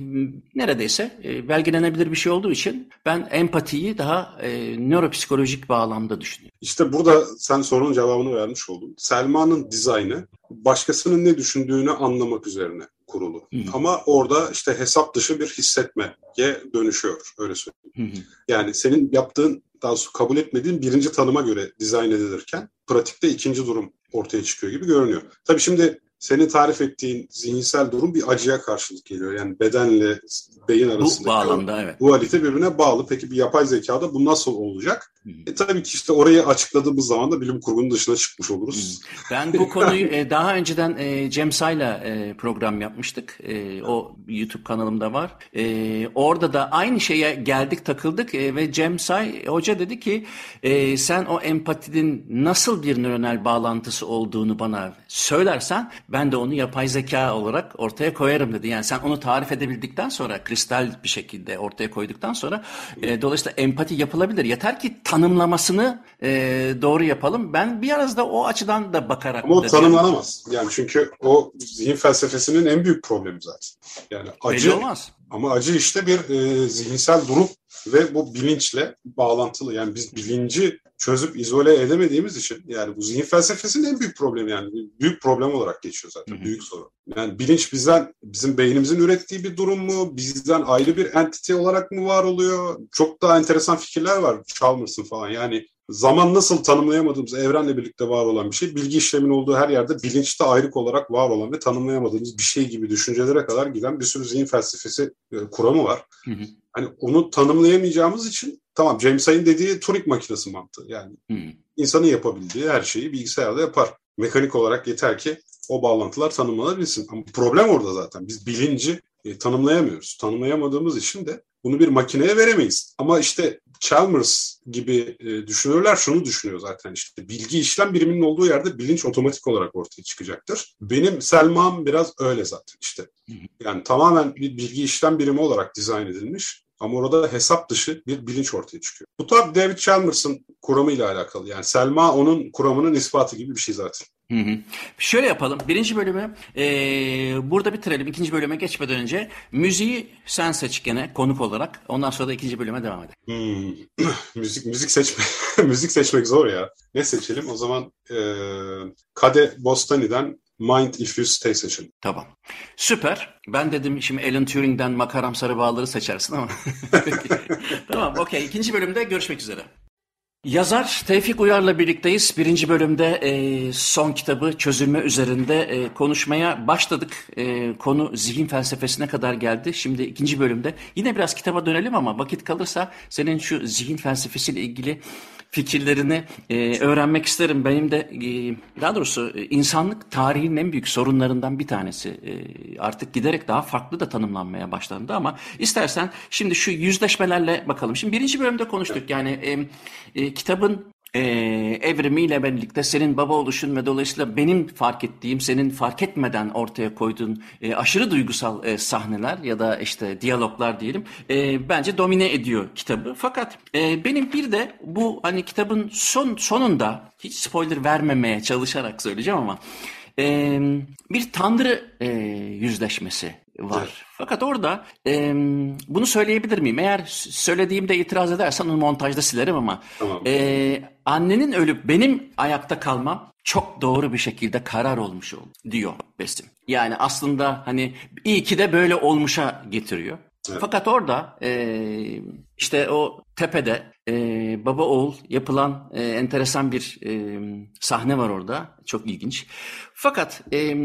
neredeyse e, belgelenebilir bir şey olduğu için ben empatiyi daha e, nöropsikolojik bağlamda düşünüyorum. İşte burada sen sorunun cevabını vermiş oldun. Selma'nın dizaynı başkasının ne düşündüğünü anlamak üzerine kurulu. Hı. Ama orada işte hesap dışı bir hissetmeye dönüşüyor öyle söyleyeyim. Hı hı. Yani senin yaptığın daha doğrusu kabul etmediğin birinci tanıma göre dizayn edilirken pratikte ikinci durum ortaya çıkıyor gibi görünüyor. Tabii şimdi senin tarif ettiğin zihinsel durum bir acıya karşılık geliyor. Yani bedenle beyin arasında. Bu bağlamda evet. Dualite birbirine bağlı. Peki bir yapay zekada bu nasıl olacak? E tabii ki işte orayı açıkladığımız zaman da bilim kurgunun dışına çıkmış oluruz. Ben bu konuyu e, daha önceden e, Cem Say'la e, program yapmıştık. E, o YouTube kanalımda var. E, orada da aynı şeye geldik takıldık e, ve Cem Say hoca dedi ki e, sen o empatinin nasıl bir nöronal bağlantısı olduğunu bana söylersen ben de onu yapay zeka olarak ortaya koyarım dedi. Yani sen onu tarif edebildikten sonra kristal bir şekilde ortaya koyduktan sonra e, dolayısıyla empati yapılabilir. Yeter ki tanımlamasını e, doğru yapalım. Ben bir arada o açıdan da bakarak... Ama o tanımlanamaz. Yani çünkü o zihin felsefesinin en büyük problemi zaten. Yani acı, Belli olmaz. Ama acı işte bir e, zihinsel durum ve bu bilinçle bağlantılı. Yani biz bilinci çözüp izole edemediğimiz için yani bu zihin felsefesinin en büyük problemi yani büyük problem olarak geçiyor zaten. Hı hı. Büyük sorun. Yani bilinç bizden bizim beynimizin ürettiği bir durum mu? Bizden ayrı bir entite olarak mı var oluyor? Çok daha enteresan fikirler var Chalmers'ın falan. Yani zaman nasıl tanımlayamadığımız evrenle birlikte var olan bir şey, bilgi işlemin olduğu her yerde bilinçte ayrık olarak var olan ve tanımlayamadığımız bir şey gibi düşüncelere kadar giden bir sürü zihin felsefesi e, kuramı var. Hı hı. Hani onu tanımlayamayacağımız için tamam James Ay'ın dediği Turing makinesi mantığı. Yani hı. insanın yapabildiği her şeyi bilgisayarda yapar. Mekanik olarak yeter ki o bağlantılar tanımlanabilsin. Ama problem orada zaten. Biz bilinci e, tanımlayamıyoruz. Tanımlayamadığımız için de bunu bir makineye veremeyiz. Ama işte Chalmers gibi e, düşünürler şunu düşünüyor zaten işte bilgi işlem biriminin olduğu yerde bilinç otomatik olarak ortaya çıkacaktır. Benim Selma'm biraz öyle zaten işte. Yani tamamen bir bilgi işlem birimi olarak dizayn edilmiş ama orada hesap dışı bir bilinç ortaya çıkıyor. Bu tabi David Chalmers'ın kuramıyla alakalı. Yani Selma onun kuramının ispatı gibi bir şey zaten. Hı hı. Şöyle yapalım. Birinci bölümü e, burada bitirelim. İkinci bölüme geçmeden önce müziği sen seç gene konuk olarak. Ondan sonra da ikinci bölüme devam edelim. Hmm. *clears throat* müzik müzik seçme *laughs* müzik seçmek zor ya. Ne seçelim? O zaman e, Kade Bostani'den Mind If You Stay seçelim. Tamam. Süper. Ben dedim şimdi Alan Turing'den makaram sarı bağları seçersin ama. *laughs* *laughs* tamam okey. İkinci bölümde görüşmek üzere. Yazar Tevfik Uyar'la birlikteyiz. Birinci bölümde e, son kitabı çözülme üzerinde e, konuşmaya başladık. E, konu zihin felsefesine kadar geldi. Şimdi ikinci bölümde yine biraz kitaba dönelim ama vakit kalırsa senin şu zihin felsefesiyle ilgili fikirlerini e, öğrenmek isterim. Benim de e, daha doğrusu e, insanlık tarihinin en büyük sorunlarından bir tanesi. E, artık giderek daha farklı da tanımlanmaya başlandı ama istersen şimdi şu yüzleşmelerle bakalım. Şimdi birinci bölümde konuştuk yani e, e, kitabın e, evrimiyle birlikte senin baba oluşun ve dolayısıyla benim fark ettiğim, senin fark etmeden ortaya koyduğun e, aşırı duygusal e, sahneler ya da işte diyaloglar diyelim e, bence domine ediyor kitabı. Fakat e, benim bir de bu hani kitabın son sonunda hiç spoiler vermemeye çalışarak söyleyeceğim ama e, bir tanrı e, yüzleşmesi var. Evet. Fakat orada e, bunu söyleyebilir miyim? Eğer söylediğimde itiraz edersen onu montajda silerim ama tamam. e, annenin ölüp benim ayakta kalmam çok doğru bir şekilde karar olmuş oldu diyor Besim. Yani aslında hani iyi ki de böyle olmuşa getiriyor. Evet. Fakat orada e, işte o tepede e, baba oğul yapılan e, enteresan bir e, sahne var orada. Çok ilginç. Fakat e,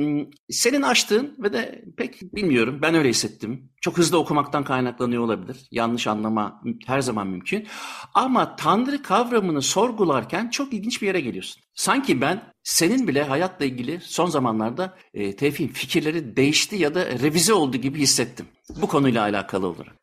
senin açtığın ve de pek bilmiyorum ben öyle hissettim. Çok hızlı okumaktan kaynaklanıyor olabilir. Yanlış anlama her zaman mümkün. Ama Tanrı kavramını sorgularken çok ilginç bir yere geliyorsun. Sanki ben senin bile hayatla ilgili son zamanlarda e, Tevfik'in fikirleri değişti ya da revize oldu gibi hissettim. Bu konuyla alakalı olarak.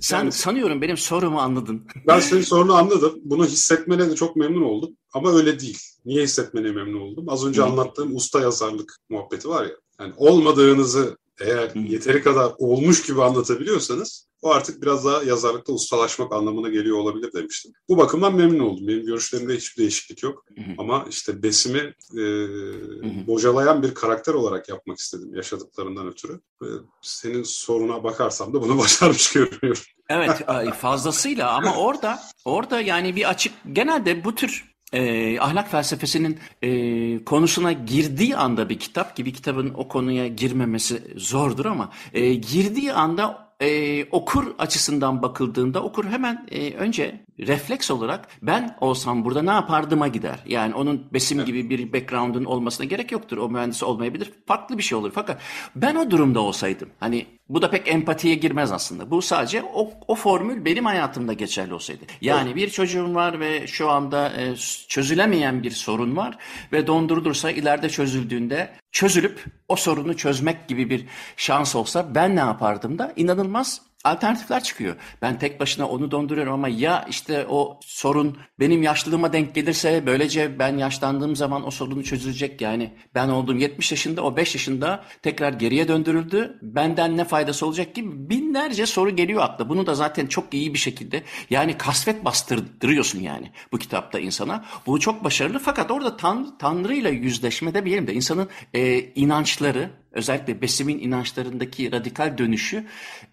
Sen yani, sanıyorum benim sorumu anladın. *laughs* Ben senin sorunu anladım. Bunu hissetmene de çok memnun oldum. Ama öyle değil. Niye hissetmene memnun oldum? Az önce Hı. anlattığım usta yazarlık muhabbeti var ya. Yani olmadığınızı eğer Hı. yeteri kadar olmuş gibi anlatabiliyorsanız o artık biraz daha yazarlıkta ustalaşmak anlamına geliyor olabilir demiştim. Bu bakımdan memnun oldum. Benim görüşlerimde hiçbir değişiklik yok. Hı hı. Ama işte Besim'i e, hı bocalayan bir karakter olarak yapmak istedim yaşadıklarından ötürü. E, senin soruna bakarsam da bunu *laughs* başarmış görünüyorum. Evet *laughs* fazlasıyla ama orada orada yani bir açık genelde bu tür e, ahlak felsefesinin e, konusuna girdiği anda bir kitap gibi kitabın o konuya girmemesi zordur ama e, girdiği anda e, okur açısından bakıldığında okur hemen e, önce refleks olarak ben olsam burada ne yapardıma gider. Yani onun besim gibi bir background'un olmasına gerek yoktur. O mühendis olmayabilir. Farklı bir şey olur. Fakat ben o durumda olsaydım hani bu da pek empatiye girmez aslında. Bu sadece o, o formül benim hayatımda geçerli olsaydı. Yani bir çocuğum var ve şu anda e, çözülemeyen bir sorun var ve dondurulursa ileride çözüldüğünde çözülüp o sorunu çözmek gibi bir şans olsa ben ne yapardım da inanılmaz alternatifler çıkıyor. Ben tek başına onu donduruyorum ama ya işte o sorun benim yaşlılığıma denk gelirse böylece ben yaşlandığım zaman o sorunu çözülecek. Yani ben olduğum 70 yaşında o 5 yaşında tekrar geriye döndürüldü. Benden ne faydası olacak gibi binlerce soru geliyor akla. Bunu da zaten çok iyi bir şekilde yani kasvet bastırdırıyorsun yani bu kitapta insana. Bu çok başarılı fakat orada tan Tanrı ile yüzleşme demeyelim de insanın e, inançları özellikle Besim'in inançlarındaki radikal dönüşü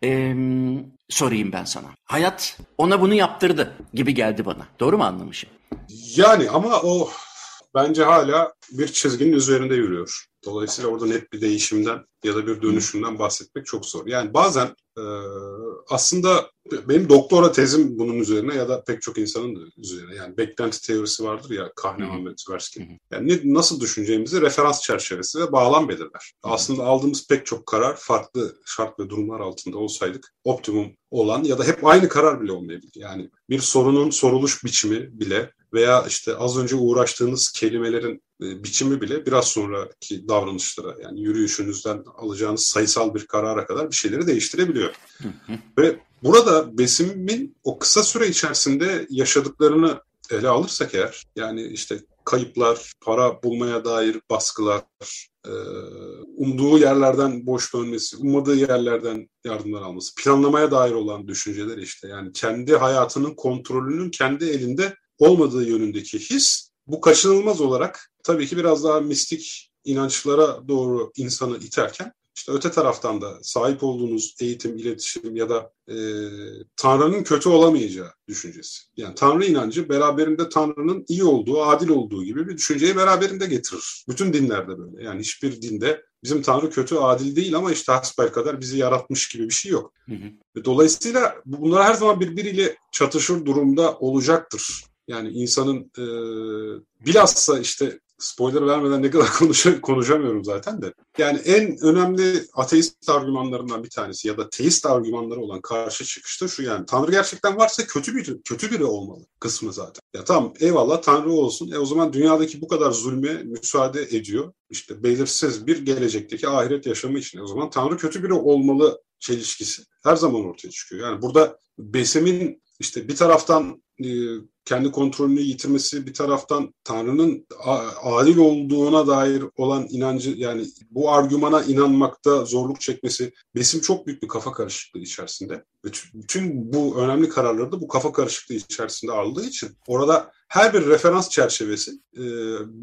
e, sorayım ben sana. Hayat ona bunu yaptırdı gibi geldi bana. Doğru mu anlamışım? Yani ama o bence hala bir çizginin üzerinde yürüyor. Dolayısıyla orada net bir değişimden ya da bir dönüşümden bahsetmek çok zor. Yani bazen e, aslında benim doktora tezim bunun üzerine ya da pek çok insanın da üzerine. Yani beklenti teorisi vardır ya Kahneman ve Tversky. Yani ne, nasıl düşüneceğimizi referans çerçevesi ve bağlam belirler. Aslında aldığımız pek çok karar farklı şart ve durumlar altında olsaydık optimum olan ya da hep aynı karar bile olmayabilir. Yani bir sorunun soruluş biçimi bile veya işte az önce uğraştığınız kelimelerin e, biçimi bile biraz sonraki davranışlara yani yürüyüşünüzden alacağınız sayısal bir karara kadar bir şeyleri değiştirebiliyor. Ve burada Besim'in o kısa süre içerisinde yaşadıklarını ele alırsak eğer yani işte kayıplar, para bulmaya dair baskılar, e, umduğu yerlerden boş dönmesi, ummadığı yerlerden yardımlar alması, planlamaya dair olan düşünceler işte yani kendi hayatının kontrolünün kendi elinde olmadığı yönündeki his bu kaçınılmaz olarak tabii ki biraz daha mistik inançlara doğru insanı iterken işte öte taraftan da sahip olduğunuz eğitim, iletişim ya da e, Tanrı'nın kötü olamayacağı düşüncesi. Yani Tanrı inancı beraberinde Tanrı'nın iyi olduğu, adil olduğu gibi bir düşünceyi beraberinde getirir. Bütün dinlerde böyle. Yani hiçbir dinde bizim Tanrı kötü, adil değil ama işte hasbel kadar bizi yaratmış gibi bir şey yok. Hı hı. Dolayısıyla bunlar her zaman birbiriyle çatışır durumda olacaktır. Yani insanın e, bilhassa işte spoiler vermeden ne kadar *laughs* konuş konuşamıyorum zaten de. Yani en önemli ateist argümanlarından bir tanesi ya da teist argümanları olan karşı çıkışta şu yani Tanrı gerçekten varsa kötü bir kötü biri olmalı kısmı zaten. Ya tamam eyvallah Tanrı olsun. E o zaman dünyadaki bu kadar zulme müsaade ediyor. İşte belirsiz bir gelecekteki ahiret yaşamı için. O zaman Tanrı kötü biri olmalı çelişkisi her zaman ortaya çıkıyor. Yani burada Besim'in işte bir taraftan e, kendi kontrolünü yitirmesi bir taraftan Tanrı'nın adil olduğuna dair olan inancı yani bu argümana inanmakta zorluk çekmesi Besim çok büyük bir kafa karışıklığı içerisinde. Bütün bu önemli kararları da bu kafa karışıklığı içerisinde aldığı için orada her bir referans çerçevesi e,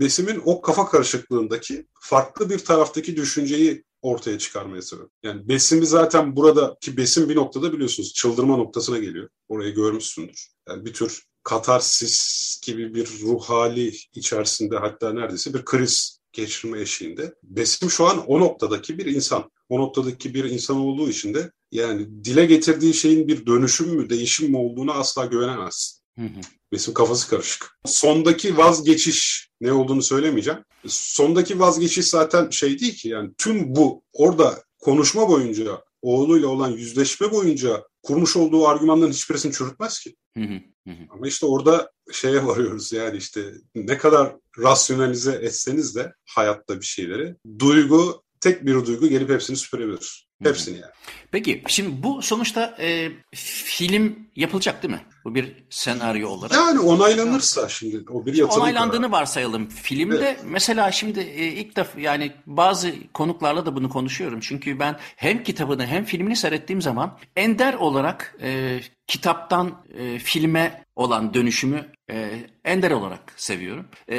Besim'in o kafa karışıklığındaki farklı bir taraftaki düşünceyi ortaya çıkarmaya sebep. Yani Besim'i zaten burada ki Besim bir noktada biliyorsunuz çıldırma noktasına geliyor. Orayı görmüşsündür. Yani bir tür katarsis gibi bir ruh hali içerisinde hatta neredeyse bir kriz geçirme eşiğinde. Besim şu an o noktadaki bir insan. O noktadaki bir insan olduğu için de yani dile getirdiği şeyin bir dönüşüm mü, değişim mi olduğunu asla güvenemez. Besim kafası karışık. Sondaki vazgeçiş ne olduğunu söylemeyeceğim. Sondaki vazgeçiş zaten şey değil ki yani tüm bu orada konuşma boyunca oğluyla olan yüzleşme boyunca kurmuş olduğu argümanların hiçbirisini çürütmez ki. Ama işte orada şeye varıyoruz yani işte ne kadar rasyonalize etseniz de hayatta bir şeyleri duygu tek bir duygu gelip hepsini süpürebilir. Hepsini yani. Peki şimdi bu sonuçta e, film yapılacak değil mi? Bu bir senaryo olarak. Yani onaylanırsa şimdi o bir yatırım Onaylandığını karar. varsayalım. Filmde evet. mesela şimdi e, ilk defa yani bazı konuklarla da bunu konuşuyorum. Çünkü ben hem kitabını hem filmini seyrettiğim zaman ender olarak e, kitaptan e, filme olan dönüşümü e, ender olarak seviyorum. E,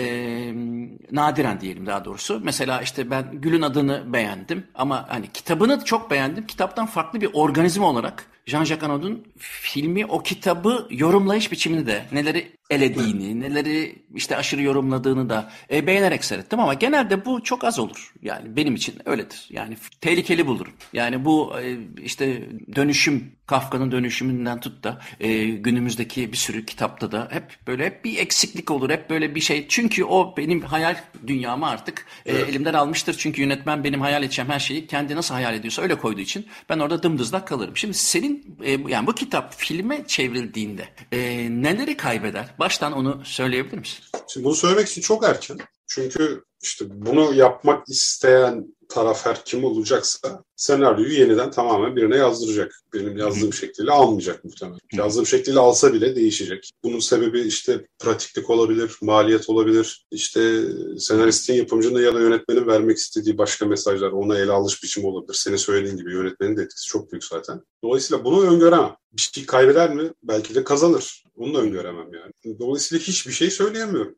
nadiren diyelim daha doğrusu. Mesela işte ben Gül'ün adını beğendim ama hani kitabını çok beğendim. Kitaptan farklı bir organizma olarak Jean-Jacques Anod'un filmi o kitabı yorumlayış biçimini de neleri elediğini, neleri işte aşırı yorumladığını da e, beğenerek seyrettim ama genelde bu çok az olur. Yani benim için öyledir. Yani tehlikeli bulurum. Yani bu e, işte dönüşüm, Kafka'nın dönüşümünden tut da e, günümüzdeki bir sürü kitapta da hep böyle hep bir eksiklik olur. Hep böyle bir şey. Çünkü o benim hayal dünyamı artık e, elimden almıştır. Çünkü yönetmen benim hayal edeceğim her şeyi kendi nasıl hayal ediyorsa öyle koyduğu için ben orada dımdızlak kalırım. Şimdi senin e, yani bu kitap filme çevrildiğinde e, neleri kaybeder? Baştan onu söyleyebilir misin? Şimdi bunu söylemek için çok erken. Çünkü işte bunu yapmak isteyen taraf her kim olacaksa senaryoyu yeniden tamamen birine yazdıracak. Benim yazdığım Hı. şekliyle almayacak muhtemelen. Hı. Yazdığım şekliyle alsa bile değişecek. Bunun sebebi işte pratiklik olabilir, maliyet olabilir. İşte senaristin, yapımcının ya da yönetmenin vermek istediği başka mesajlar, ona ele alış biçimi olabilir. Senin söylediğin gibi yönetmenin de etkisi çok büyük zaten. Dolayısıyla bunu öngöremem. Bir şey kaybeder mi? Belki de kazanır. Onu da öngöremem yani. Dolayısıyla hiçbir şey söyleyemiyorum.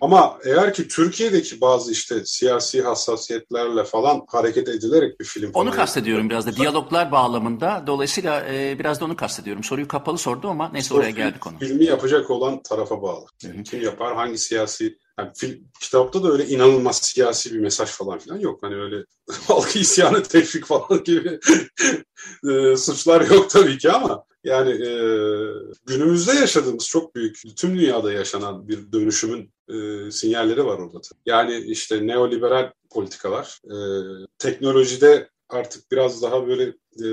Ama eğer ki Türkiye'deki bazı işte siyasi hassasiyetlerle falan hareket edilerek bir film Onu kastediyorum biraz da diyaloglar bağlamında. Dolayısıyla e, biraz da onu kastediyorum. Soruyu kapalı sordum ama neyse oraya geldik onu. Filmi yapacak olan tarafa bağlı. Yani kim yapar, hangi siyasi yani film, kitapta da öyle inanılmaz siyasi bir mesaj falan filan yok. Hani öyle *laughs* halkı isyanı teşvik falan gibi e, suçlar yok tabii ki ama yani e, günümüzde yaşadığımız çok büyük, tüm dünyada yaşanan bir dönüşümün e, sinyalleri var orada. Yani işte neoliberal politikalar, e, teknolojide artık biraz daha böyle e,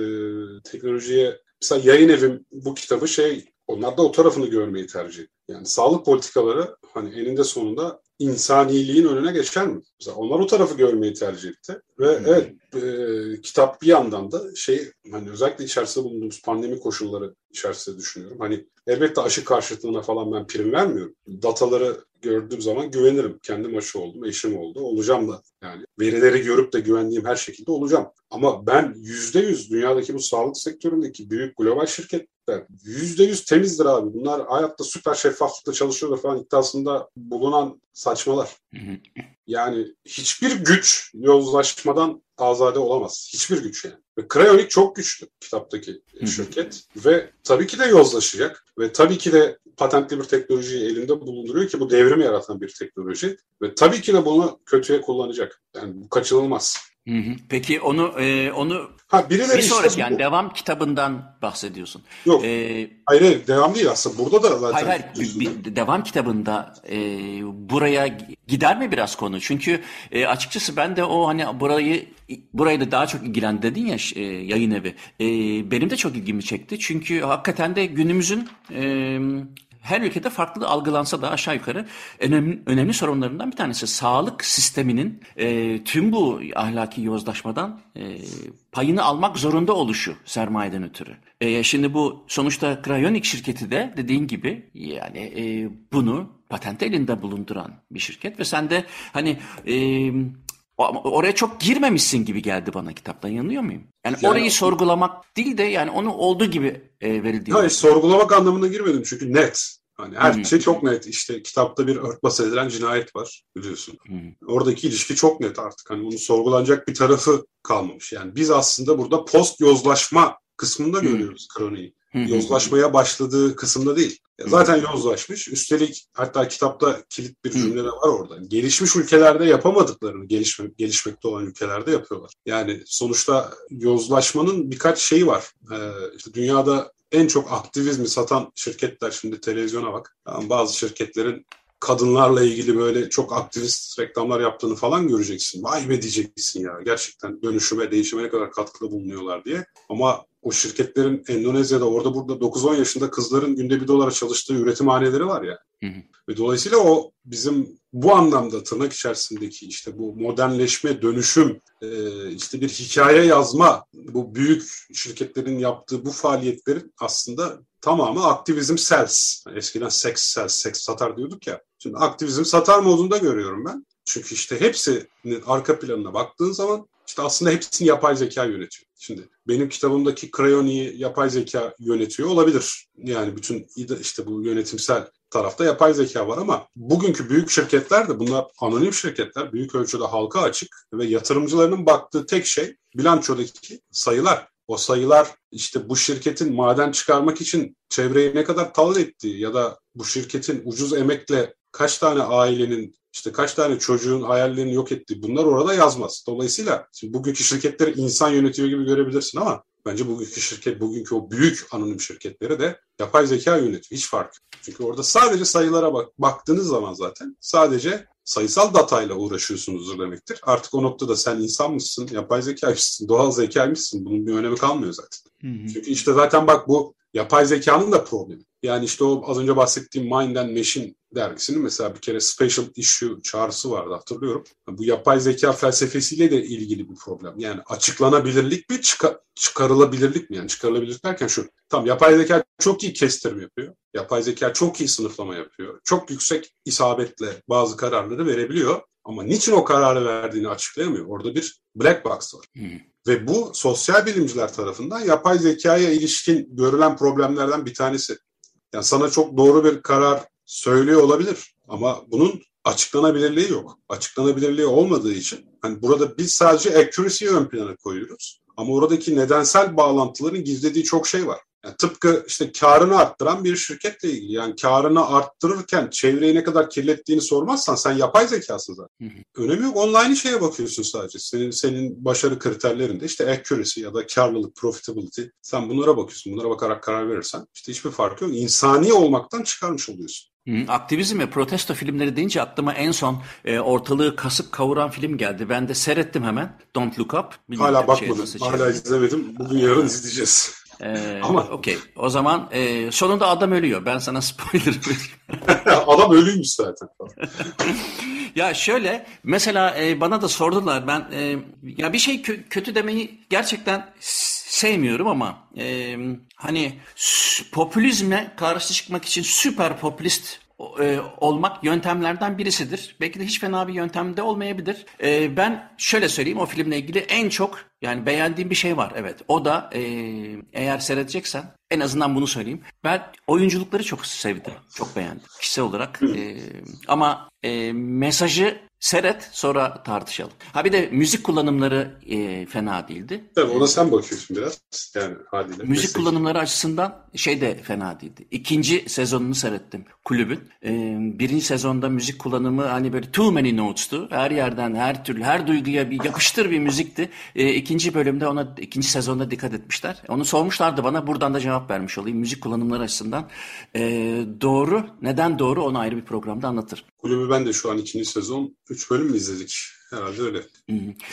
teknolojiye, mesela yayın evim bu kitabı şey, onlar da o tarafını görmeyi tercih ediyor. Yani sağlık politikaları hani eninde sonunda insaniliğin önüne geçer mi? Mesela onlar o tarafı görmeyi tercih etti. Ve hmm. evet e, kitap bir yandan da şey hani özellikle içerisinde bulunduğumuz pandemi koşulları içerisinde düşünüyorum. Hani elbette aşı karşıtlığına falan ben prim vermiyorum. Dataları gördüğüm zaman güvenirim. Kendim aşı oldum, eşim oldu, olacağım da. Yani verileri görüp de güvendiğim her şekilde olacağım. Ama ben yüzde yüz dünyadaki bu sağlık sektöründeki büyük global şirketler yüzde yüz temizdir abi. Bunlar hayatta süper şeffaflıkla çalışıyorlar falan iddiasında bulunan saçmalar. Yani hiçbir güç yozlaşmadan azade olamaz. Hiçbir güç yani. Ve Cryonic çok güçlü kitaptaki şirket. Ve tabii ki de yozlaşacak. Ve tabii ki de patentli bir teknolojiyi elinde bulunduruyor ki bu devrimi yaratan bir teknoloji. Ve tabii ki de bunu kötüye kullanacak. Yani bu kaçınılmaz. Hı hı. Peki onu e, onu ha, bir sonraki işte yani bu. devam kitabından bahsediyorsun. Yok. Ee, hayır, hayır devam değil aslında. Burada da zaten. Hayır hayır bir, bir devam kitabında e, buraya gider mi biraz konu? Çünkü e, açıkçası ben de o hani burayı burayı da daha çok ilgilen dedin ya e, yayın evi. E, benim de çok ilgimi çekti. Çünkü hakikaten de günümüzün e, her ülkede farklı algılansa da aşağı yukarı önemli, önemli sorunlarından bir tanesi sağlık sisteminin e, tüm bu ahlaki yozlaşmadan e, payını almak zorunda oluşu sermayeden ötürü. E, şimdi bu sonuçta Cryonic şirketi de dediğin gibi yani e, bunu patent elinde bulunduran bir şirket ve sen de hani e, oraya çok girmemişsin gibi geldi bana kitaptan yanılıyor muyum? Yani, yani orayı sorgulamak değil de yani onu olduğu gibi e, verildiği. Hayır sorgulamak anlamına girmedim çünkü net. Hani her hmm. şey çok net. İşte kitapta bir örtbas edilen cinayet var biliyorsun. Hmm. Oradaki ilişki çok net artık. Hani bunu sorgulanacak bir tarafı kalmamış. Yani biz aslında burada post yozlaşma kısmında hmm. görüyoruz kroniği. Hmm. Yozlaşmaya başladığı kısımda değil. Zaten yozlaşmış. Üstelik hatta kitapta kilit bir cümle de var orada. Gelişmiş ülkelerde yapamadıklarını gelişme, gelişmekte olan ülkelerde yapıyorlar. Yani sonuçta yozlaşmanın birkaç şeyi var. Ee, işte dünyada en çok aktivizmi satan şirketler şimdi televizyona bak. Yani bazı şirketlerin kadınlarla ilgili böyle çok aktivist reklamlar yaptığını falan göreceksin. Vay be diyeceksin ya. Gerçekten dönüşüme, değişime ne kadar katkıda bulunuyorlar diye. Ama o şirketlerin Endonezya'da orada burada 9-10 yaşında kızların günde bir dolara çalıştığı üretimhaneleri var ya. Hı hı. Ve dolayısıyla o bizim bu anlamda tırnak içerisindeki işte bu modernleşme, dönüşüm, e, işte bir hikaye yazma, bu büyük şirketlerin yaptığı bu faaliyetlerin aslında tamamı aktivizm sales. Eskiden sex sales, seks satar diyorduk ya. Şimdi aktivizm satar modunda görüyorum ben. Çünkü işte hepsinin arka planına baktığın zaman işte aslında hepsini yapay zeka yönetiyor. Şimdi benim kitabımdaki Crayoni'yi yapay zeka yönetiyor olabilir. Yani bütün işte bu yönetimsel tarafta yapay zeka var ama bugünkü büyük şirketler de bunlar anonim şirketler büyük ölçüde halka açık ve yatırımcılarının baktığı tek şey bilançodaki sayılar. O sayılar işte bu şirketin maden çıkarmak için çevreyi ne kadar talan ettiği ya da bu şirketin ucuz emekle kaç tane ailenin işte kaç tane çocuğun hayallerini yok ettiği bunlar orada yazmaz. Dolayısıyla şimdi bugünkü şirketleri insan yönetiyor gibi görebilirsin ama bence bugünkü şirket, bugünkü o büyük anonim şirketleri de yapay zeka yönetiyor. Hiç fark. Çünkü orada sadece sayılara bak, baktığınız zaman zaten sadece sayısal datayla uğraşıyorsunuzdur demektir. Artık o noktada sen insan mısın, yapay zekaymışsın, doğal zekaymışsın. Bunun bir önemi kalmıyor zaten. Hı hı. Çünkü işte zaten bak bu yapay zekanın da problemi. Yani işte o az önce bahsettiğim Mind and Machine dergisinin mesela bir kere special issue çağrısı vardı hatırlıyorum. Bu yapay zeka felsefesiyle de ilgili bir problem. Yani açıklanabilirlik mi çıka, çıkarılabilirlik mi? Yani çıkarılabilirlik derken şu. Tam yapay zeka çok iyi kestirme yapıyor. Yapay zeka çok iyi sınıflama yapıyor. Çok yüksek isabetle bazı kararları verebiliyor. Ama niçin o kararı verdiğini açıklayamıyor. Orada bir black box var. Hmm. Ve bu sosyal bilimciler tarafından yapay zekaya ilişkin görülen problemlerden bir tanesi. Yani sana çok doğru bir karar söylüyor olabilir ama bunun açıklanabilirliği yok. Açıklanabilirliği olmadığı için hani burada biz sadece accuracy'yi ön plana koyuyoruz. Ama oradaki nedensel bağlantıların gizlediği çok şey var. Yani tıpkı işte karını arttıran bir şirketle ilgili. Yani karını arttırırken çevreyi ne kadar kirlettiğini sormazsan sen yapay zekasın zaten. Hı hı. Önemi yok. Online şeye bakıyorsun sadece. Senin, senin başarı kriterlerinde işte accuracy ya da karlılık, profitability. Sen bunlara bakıyorsun. Bunlara bakarak karar verirsen işte hiçbir fark yok. İnsani olmaktan çıkarmış oluyorsun. Aktivizm ve protesto filmleri deyince aklıma en son e, ortalığı kasıp kavuran film geldi. Ben de seyrettim hemen. Don't Look Up. Bilmiyorum Hala bakmadım. Şey Hala izlemedim. Bugün yarın izleyeceğiz. Ee, Ama okey. O zaman e, sonunda adam ölüyor. Ben sana spoiler *laughs* adam ölüymüş zaten. *laughs* ya şöyle mesela e, bana da sordular. Ben e, ya bir şey kö- kötü demeyi gerçekten sevmiyorum ama e, hani popülizmle karşı çıkmak için süper popülist e, olmak yöntemlerden birisidir. Belki de hiç fena bir yöntemde olmayabilir. E, ben şöyle söyleyeyim o filmle ilgili en çok yani beğendiğim bir şey var evet. O da e, eğer seyredeceksen en azından bunu söyleyeyim. Ben oyunculukları çok sevdim. Çok beğendim kişisel olarak. E, ama e, mesajı Seyret sonra tartışalım. Ha bir de müzik kullanımları e, fena değildi. Tabii ona sen bakıyorsun biraz yani haliyle. Müzik Mesaj. kullanımları açısından şey de fena değildi. İkinci sezonunu seyrettim kulübün. E, birinci sezonda müzik kullanımı hani böyle too many notes'tu. Her yerden her türlü her duyguya bir yapıştır bir müzikti. E, ikinci bölümde ona ikinci sezonda dikkat etmişler. Onu sormuşlardı bana buradan da cevap vermiş olayım. Müzik kullanımları açısından e, doğru. Neden doğru onu ayrı bir programda anlatır. Kulübü ben de şu an ikinci sezon 3 bölüm mü izledik? Herhalde öyle.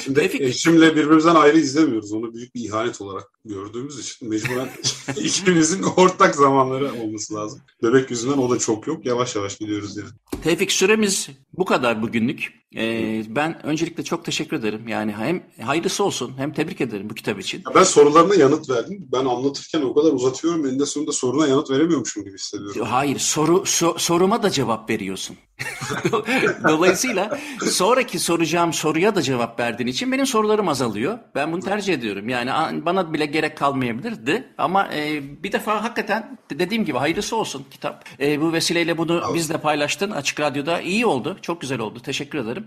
Şimdi Tevfik... eşimle birbirimizden ayrı izlemiyoruz. Onu büyük bir ihanet olarak gördüğümüz için mecburen *laughs* ikimizin ortak zamanları olması lazım. Bebek yüzünden o da çok yok. Yavaş yavaş gidiyoruz yani. Tevfik süremiz bu kadar bugünlük. Ee, ben öncelikle çok teşekkür ederim. Yani hem hayırlısı olsun hem tebrik ederim bu kitap için. ben sorularına yanıt verdim. Ben anlatırken o kadar uzatıyorum. Eninde sonunda soruna yanıt veremiyormuşum gibi hissediyorum. Hayır soru so, soruma da cevap veriyorsun. *laughs* Dolayısıyla sonraki soracağım soruya da cevap verdiğin için benim sorularım azalıyor. Ben bunu tercih ediyorum. Yani bana bile gerek kalmayabilirdi. Ama e, bir defa hakikaten dediğim gibi hayırlısı olsun kitap. E, bu vesileyle bunu Abi. bizle paylaştın Açık Radyo'da. iyi oldu. Çok güzel oldu. Teşekkür ederim.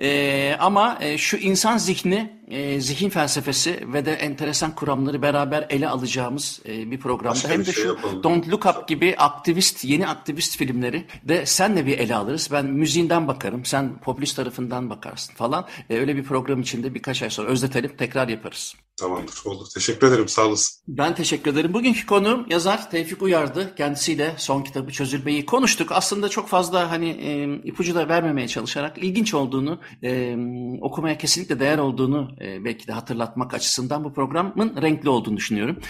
E, ama e, şu insan zihni, e, zihin felsefesi ve de enteresan kuramları beraber ele alacağımız e, bir programda. Başka Hem de şey şu yapalım. Don't Look Up gibi aktivist, yeni aktivist filmleri de senle bir ele alırız. Ben müziğinden bakarım. Sen popülist tarafından bakarsın falan. E, öyle bir program içinde birkaç ay sonra özletelim tekrar yaparız. Tamamdır olur. Teşekkür ederim sağ olasın. Ben teşekkür ederim. Bugünkü konuğum yazar Tevfik Uyar'dı. Kendisiyle son kitabı Çözülmeyi konuştuk. Aslında çok fazla hani e, ipucu da vermemeye çalışarak ilginç olduğunu, e, okumaya kesinlikle değer olduğunu e, belki de hatırlatmak açısından bu programın renkli olduğunu düşünüyorum.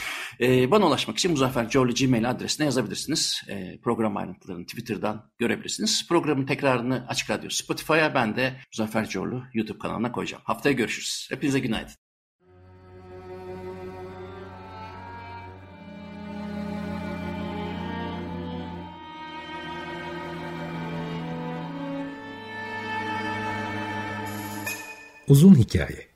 E, bana ulaşmak için Muzaffer Corlu Gmail adresine yazabilirsiniz. E, program ayrıntılarını Twitter'dan görebilirsiniz. Programın tekrarını Açık Radyo Spotify'a ben de Muzaffer Corlu YouTube kanalına koyacağım. Haftaya görüşürüz. Hepinize günaydın. Uzun Hikaye